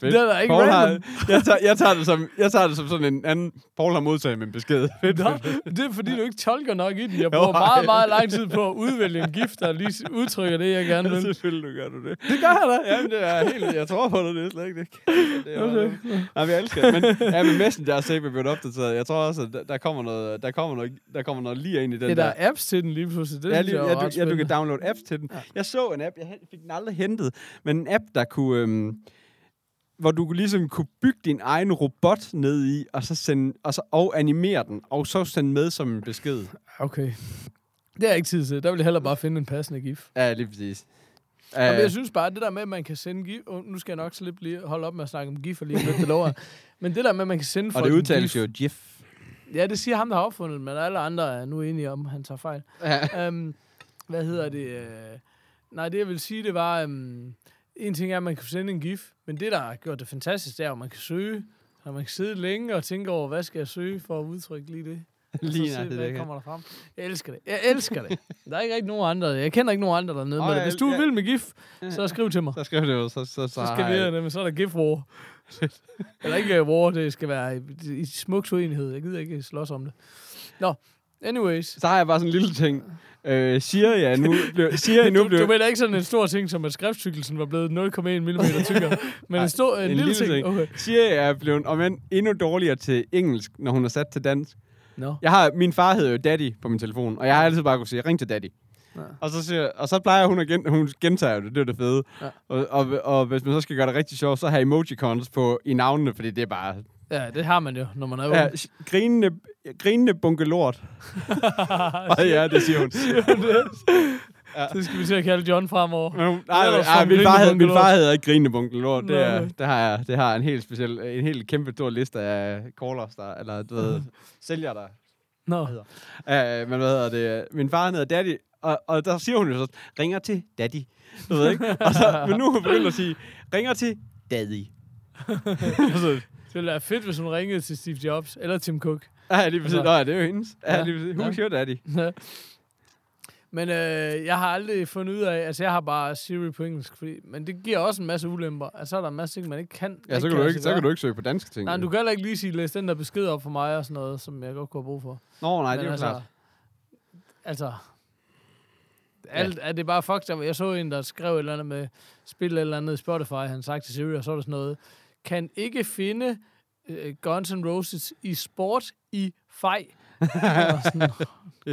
Fedt. Det er da ikke Paul random. Har, jeg, tager, jeg, tager det som, jeg tager det som sådan en anden, Paul har modtaget min besked. Fedt, Nå, det er fordi, du ikke tolker nok i den. Jeg Jo, bruger ej. meget, meget lang tid på at udvælge en gift, der lige udtrykker det, jeg gerne vil. selvfølgelig gør du det. Det gør jeg da. Jamen, det er helt, jeg tror på det, det er slet ikke det. det er Okay. Nej, vi elsker det. Men, ja, men Messenger er sikkert blevet opdateret. Jeg tror også, at der, der kommer noget, der kommer noget, der kommer noget lige ind i den Ja, der der. er apps til den lige pludselig. Det Ja, lige, ja, er du, ja, du kan downloade apps til den. Ja. Jeg så en app, jeg fik den aldrig hentet, men en app, der kunne, øhm, hvor du ligesom kunne bygge din egen robot ned i, og så sende, og, så, og animere den, og så sende med som en besked. Okay. Det er jeg ikke tid til. Der vil jeg hellere bare finde en passende gif. Ja, lige præcis. Uh, Jamen, Øh, jeg synes bare, at det der med, at man kan sende gif... Oh, nu skal jeg nok slippe lige holde op med at snakke om gif, lige om lidt, det lover. Men det der med, at man kan sende og folk det en udtales gif, jo GIF. Ja, det siger ham, der har opfundet det, men alle andre er nu enige om, han tager fejl. Ja. um, hvad hedder det? Uh, nej, det jeg vil sige, det var... Um, en ting er, at man kan sende en gif, men det, der har gjort det fantastisk, det er, at man kan søge. Og man kan sidde længe og tænke over, hvad skal jeg søge for at udtrykke lige det. Lige så se, det, hvad det kommer der frem. Jeg elsker det. Jeg elsker det. Der er ikke rigtig nogen andre. Jeg kender ikke nogen andre dernede. Åh, men jeg hvis du er vild med GIF, så skriv til mig. Så skriv det jo, så, så, så, Så skal vi jeg- have det, men så er der GIF War. Eller ikke uh, War, det skal være i, i smuks uenighed. Jeg gider ikke slås om det. Nå, anyways. Så har jeg bare sådan en lille ting. Øh, siger jeg nu, blev, siger jeg nu Du, blev, du mener ikke sådan en stor ting, som at skriftcykkelsen var blevet 0,1 mm tykkere, men en, stor, en, en lille, lille ting. ting. Okay. siger jeg er blevet om end endnu dårligere til engelsk, når hun er sat til dansk. Nå. Jeg har, min far hedder jo Daddy på min telefon, og jeg har altid bare kunne sige, ring til Daddy. Ja. Og, så siger, og så plejer hun at gen, hun gentager det, det er det fede. Ja. Og, og, og, hvis man så skal gøre det rigtig sjovt, så har emojicons på i navnene, fordi det er bare... Ja, det har man jo, når man er ung. Ja, grinende, grinende bunke lort. og ja, det siger hun. det skal vi til at kalde John fremover. Er Nej, nej, som min, far hedder, min far hedder ikke grinende bunke lort. Det, er, det, har jeg, det har en helt speciel, en helt kæmpe stor liste af callers, der, eller du ved, sælger der Nå, Uh, men hvad hedder det? Min far hedder Daddy, og, og der siger hun jo så, ringer til Daddy. Du ved ikke? Og så, men nu er hun begyndt at sige, ringer til Daddy. det ville være fedt, hvis hun ringede til Steve Jobs eller Tim Cook. ja, lige præcis. Nå, ja, det er jo hendes. Ja, Ja. lige præcis. Ja. Who's your daddy? Ja. Men øh, jeg har aldrig fundet ud af, altså jeg har bare Siri på engelsk, fordi, men det giver også en masse ulemper. Altså så er der en masse ting, man ikke kan. Ja, så kan, du ikke, så kan du ikke søge på danske ting. Nej, du kan heller ikke lige sige, læs den der besked op for mig og sådan noget, som jeg godt kunne have brug for. Nå, nej, det er Men jo altså, klart. Altså, alt, er det bare fucked up. Jeg så en, der skrev et eller andet med spil eller andet i Spotify, han sagt til Siri, og så er der sådan noget, kan ikke finde uh, Guns N' Roses i sport i fej. Sådan,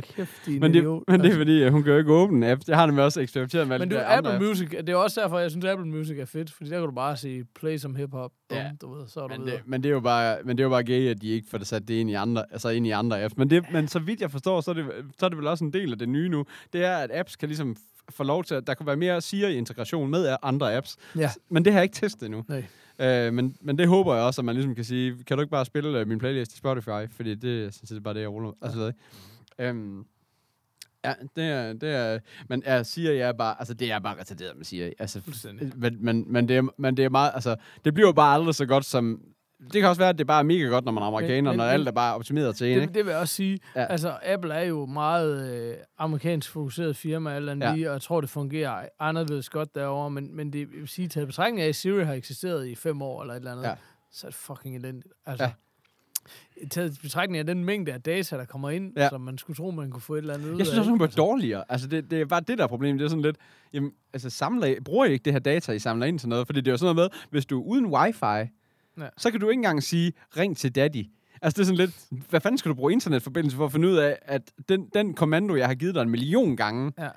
Kæft, Men det, idiot. men det er altså. fordi, at hun kan jo ikke åbne apps. Jeg har nemlig også eksperimenteret med Men du, de der andre Apple apps. Music, det er også derfor, jeg synes, at Apple Music er fedt, fordi der kan du bare sige, play som hiphop, Ja. du ved, så er du Men videre. det, men, det er jo bare, men det er jo bare gay, at de ikke får det sat det ind i andre, altså ind i andre apps. Men, det, men så vidt jeg forstår, så er, det, så er det vel også en del af det nye nu. Det er, at apps kan ligesom få lov til, at der kan være mere Siri-integration med andre apps. Ja. Men det har jeg ikke testet endnu. Nej. Øh, men, men det håber jeg også, at man ligesom kan sige, kan du ikke bare spille uh, min playlist i Spotify? Fordi det er sådan set bare det, jeg ruller. Altså, ikke. Øhm, ja, det er, det er, men jeg siger, jeg er bare, altså det er bare retarderet med Siri. Altså, men, men, men, det er, men det er meget, altså, det bliver bare aldrig så godt som, det kan også være, at det bare er mega godt, når man er amerikaner, men- når alt er bare optimeret til en, Det, ikke? det vil jeg også sige. Ja. Altså, Apple er jo meget øh, amerikansk fokuseret firma, alt andet Ja. lige, og jeg tror, det fungerer anderledes godt derovre, men, men det vil sige, taget i betragtning af, at Siri har eksisteret i fem år eller et eller andet, Ja. så er det fucking elendigt. Altså, Ja. taget betragtning af den mængde af data, der kommer ind, Ja. som man skulle tro, man kunne få et eller andet ud Jeg synes af. også, hun ikke? bliver dårligere. Altså, det, det er bare det der er problemet. Det er sådan lidt, jamen, altså, samler, I- bruger I ikke det her data, I samler ind til noget? Fordi det er jo sådan noget med, hvis du er uden wifi, ja. Så kan du ikke engang sige, ring til daddy. Altså, det er sådan lidt, hvad fanden skal du bruge internetforbindelse for at finde ud af, at den, den kommando, jeg har givet dig en million gange, Ja.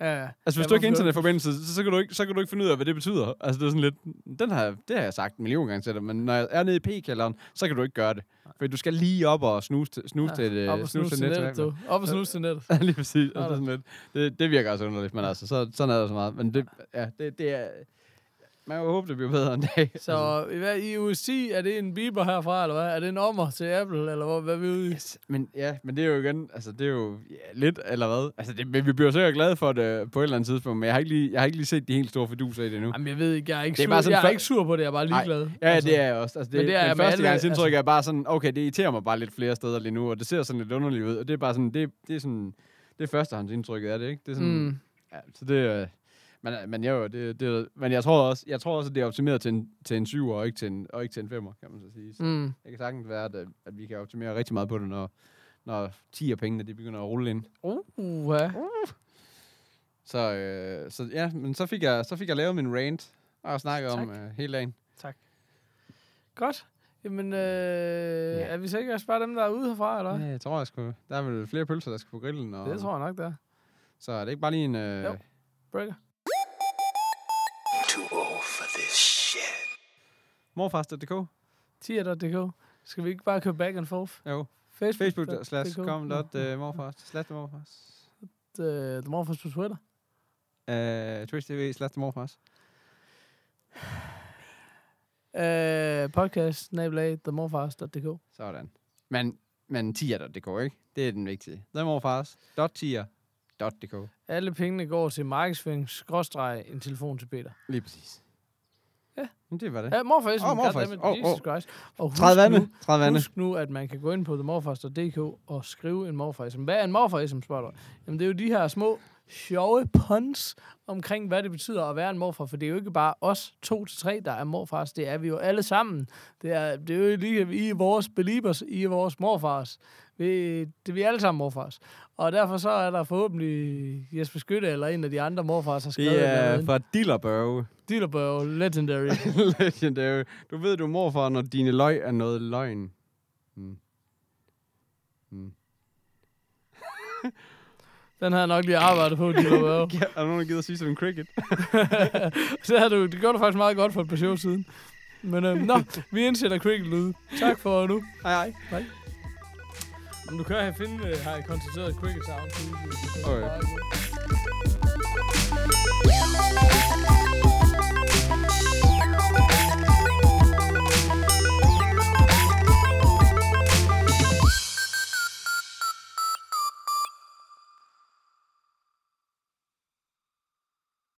Ja, ja. Altså, hvis Ja, du ikke har internetforbindelse, så, så, kan du ikke, så kan du ikke finde ud af, hvad det betyder. Altså, det er sådan lidt... Den har, det har jeg sagt en million gange til dig, men når jeg er nede i P-kælderen, så kan du ikke gøre det. For du skal lige op og snuse til, snuse ja, til, Op øh, og snuse snuse til nettet, du. Op og snuse til nettet. Ja, lige præcis. Ja, det, sådan lidt, det, det virker også underligt, men altså, så, sådan er der så meget. Men det, ja, det, det er... Man må håbe, det bliver bedre en dag. Så hvad, i uge 10, er det en biber herfra, eller hvad? Er det en ommer til Apple, eller hvad, hvad er vi ude i? Yes, men ja, men det er jo igen, altså det er jo ja, lidt, eller hvad? Altså det, men vi bliver sikkert glade for det på et eller andet tidspunkt, men jeg har ikke lige, jeg har ikke lige set de helt store fiduser i det nu. Jamen, jeg ved ikke, jeg er ikke, Det er sur, bare sådan jeg er ikke sur på det, jeg er bare Nej. ligeglad. Ja, altså, det er jeg også. Altså, det, men det er den første gangs indtryk altså- er bare sådan, okay, det irriterer mig bare lidt flere steder lige nu, og det ser sådan lidt underligt ud, og det er bare sådan, det, det er sådan, det er førstehåndsindtrykket er det, ikke? Det er sådan, mm. Ja, så det men, men, jeg, det, det, men jeg tror også, jeg tror også, at det er optimeret til en, til en 7 og ikke til en, og ikke til en 5'er, kan man så sige. Så Mm. det kan sagtens være, at, øh, at vi kan optimere rigtig meget på det, når, når 10 af pengene, de begynder at rulle ind. Uh, ja. Så, øh, så ja, men så fik jeg, så fik jeg lavet min rant, og snakket om Tak. øh, hele dagen. Godt. Jamen, øh, ja. er vi sikre bare dem, der er ude herfra, eller Ja, jeg tror, jeg skulle, der er vel flere pølser, der skal på grillen. Og, Det tror jeg nok, der er. Så er det ikke bare lige en... Øh, Jo. Breaker. For this shit. Morfars.dk? Tier.dk. Skal vi ikke bare købe back and forth? Jo. Facebook. Facebook slash com dot uh, morfars. Slash morfars. The, the Morphos på Twitter. Uh, Twitch TV slash morfars. Uh, podcast, nabelag, themorfars.dk. Sådan. Men, men tier.dk, ikke? Det er den vigtige. The morfars. Dot tier. Dot dk. Alle pengene går til markedsføring, skråstreg, en telefon til Peter. Lige præcis. Men det var det. Ja, Morfars. Åh, Oh, Morfars. Åh, Jesus. Christ. Og husk 30 nu, vande. 30 vande. Husk nu, at man kan gå ind på themorfars.dk og skrive en morfarism. Hvad er en morfarism, spørger du? Jamen, det er jo de her små, sjove puns omkring, hvad det betyder at være en morfar. For det er jo ikke bare os to til tre, der er morfars. Det er vi jo alle sammen. Det er, det er jo lige I er vores believers, I er vores morfars. Vi, det, vi er alle sammen morfars. Og derfor så er der forhåbentlig Jesper Skytte eller en af de andre morfars, har skrevet Det er fra Dillerbørge. Dillerberg, legendary. Legendary. Du ved, du er morfar, når dine løg er noget løgn. Hmm. Hmm. Den har jeg nok lige arbejdet på, Dillerberg. Ja, er der nogen, der gider at sige som en cricket? det, har du, det gjorde du faktisk meget godt for et par show siden. Men øhm, nå, vi indsætter cricket lyd. Tak for nu. Hej, hej. Men du kan have finde, øh, har jeg konstateret cricket sound. Okay. Okay.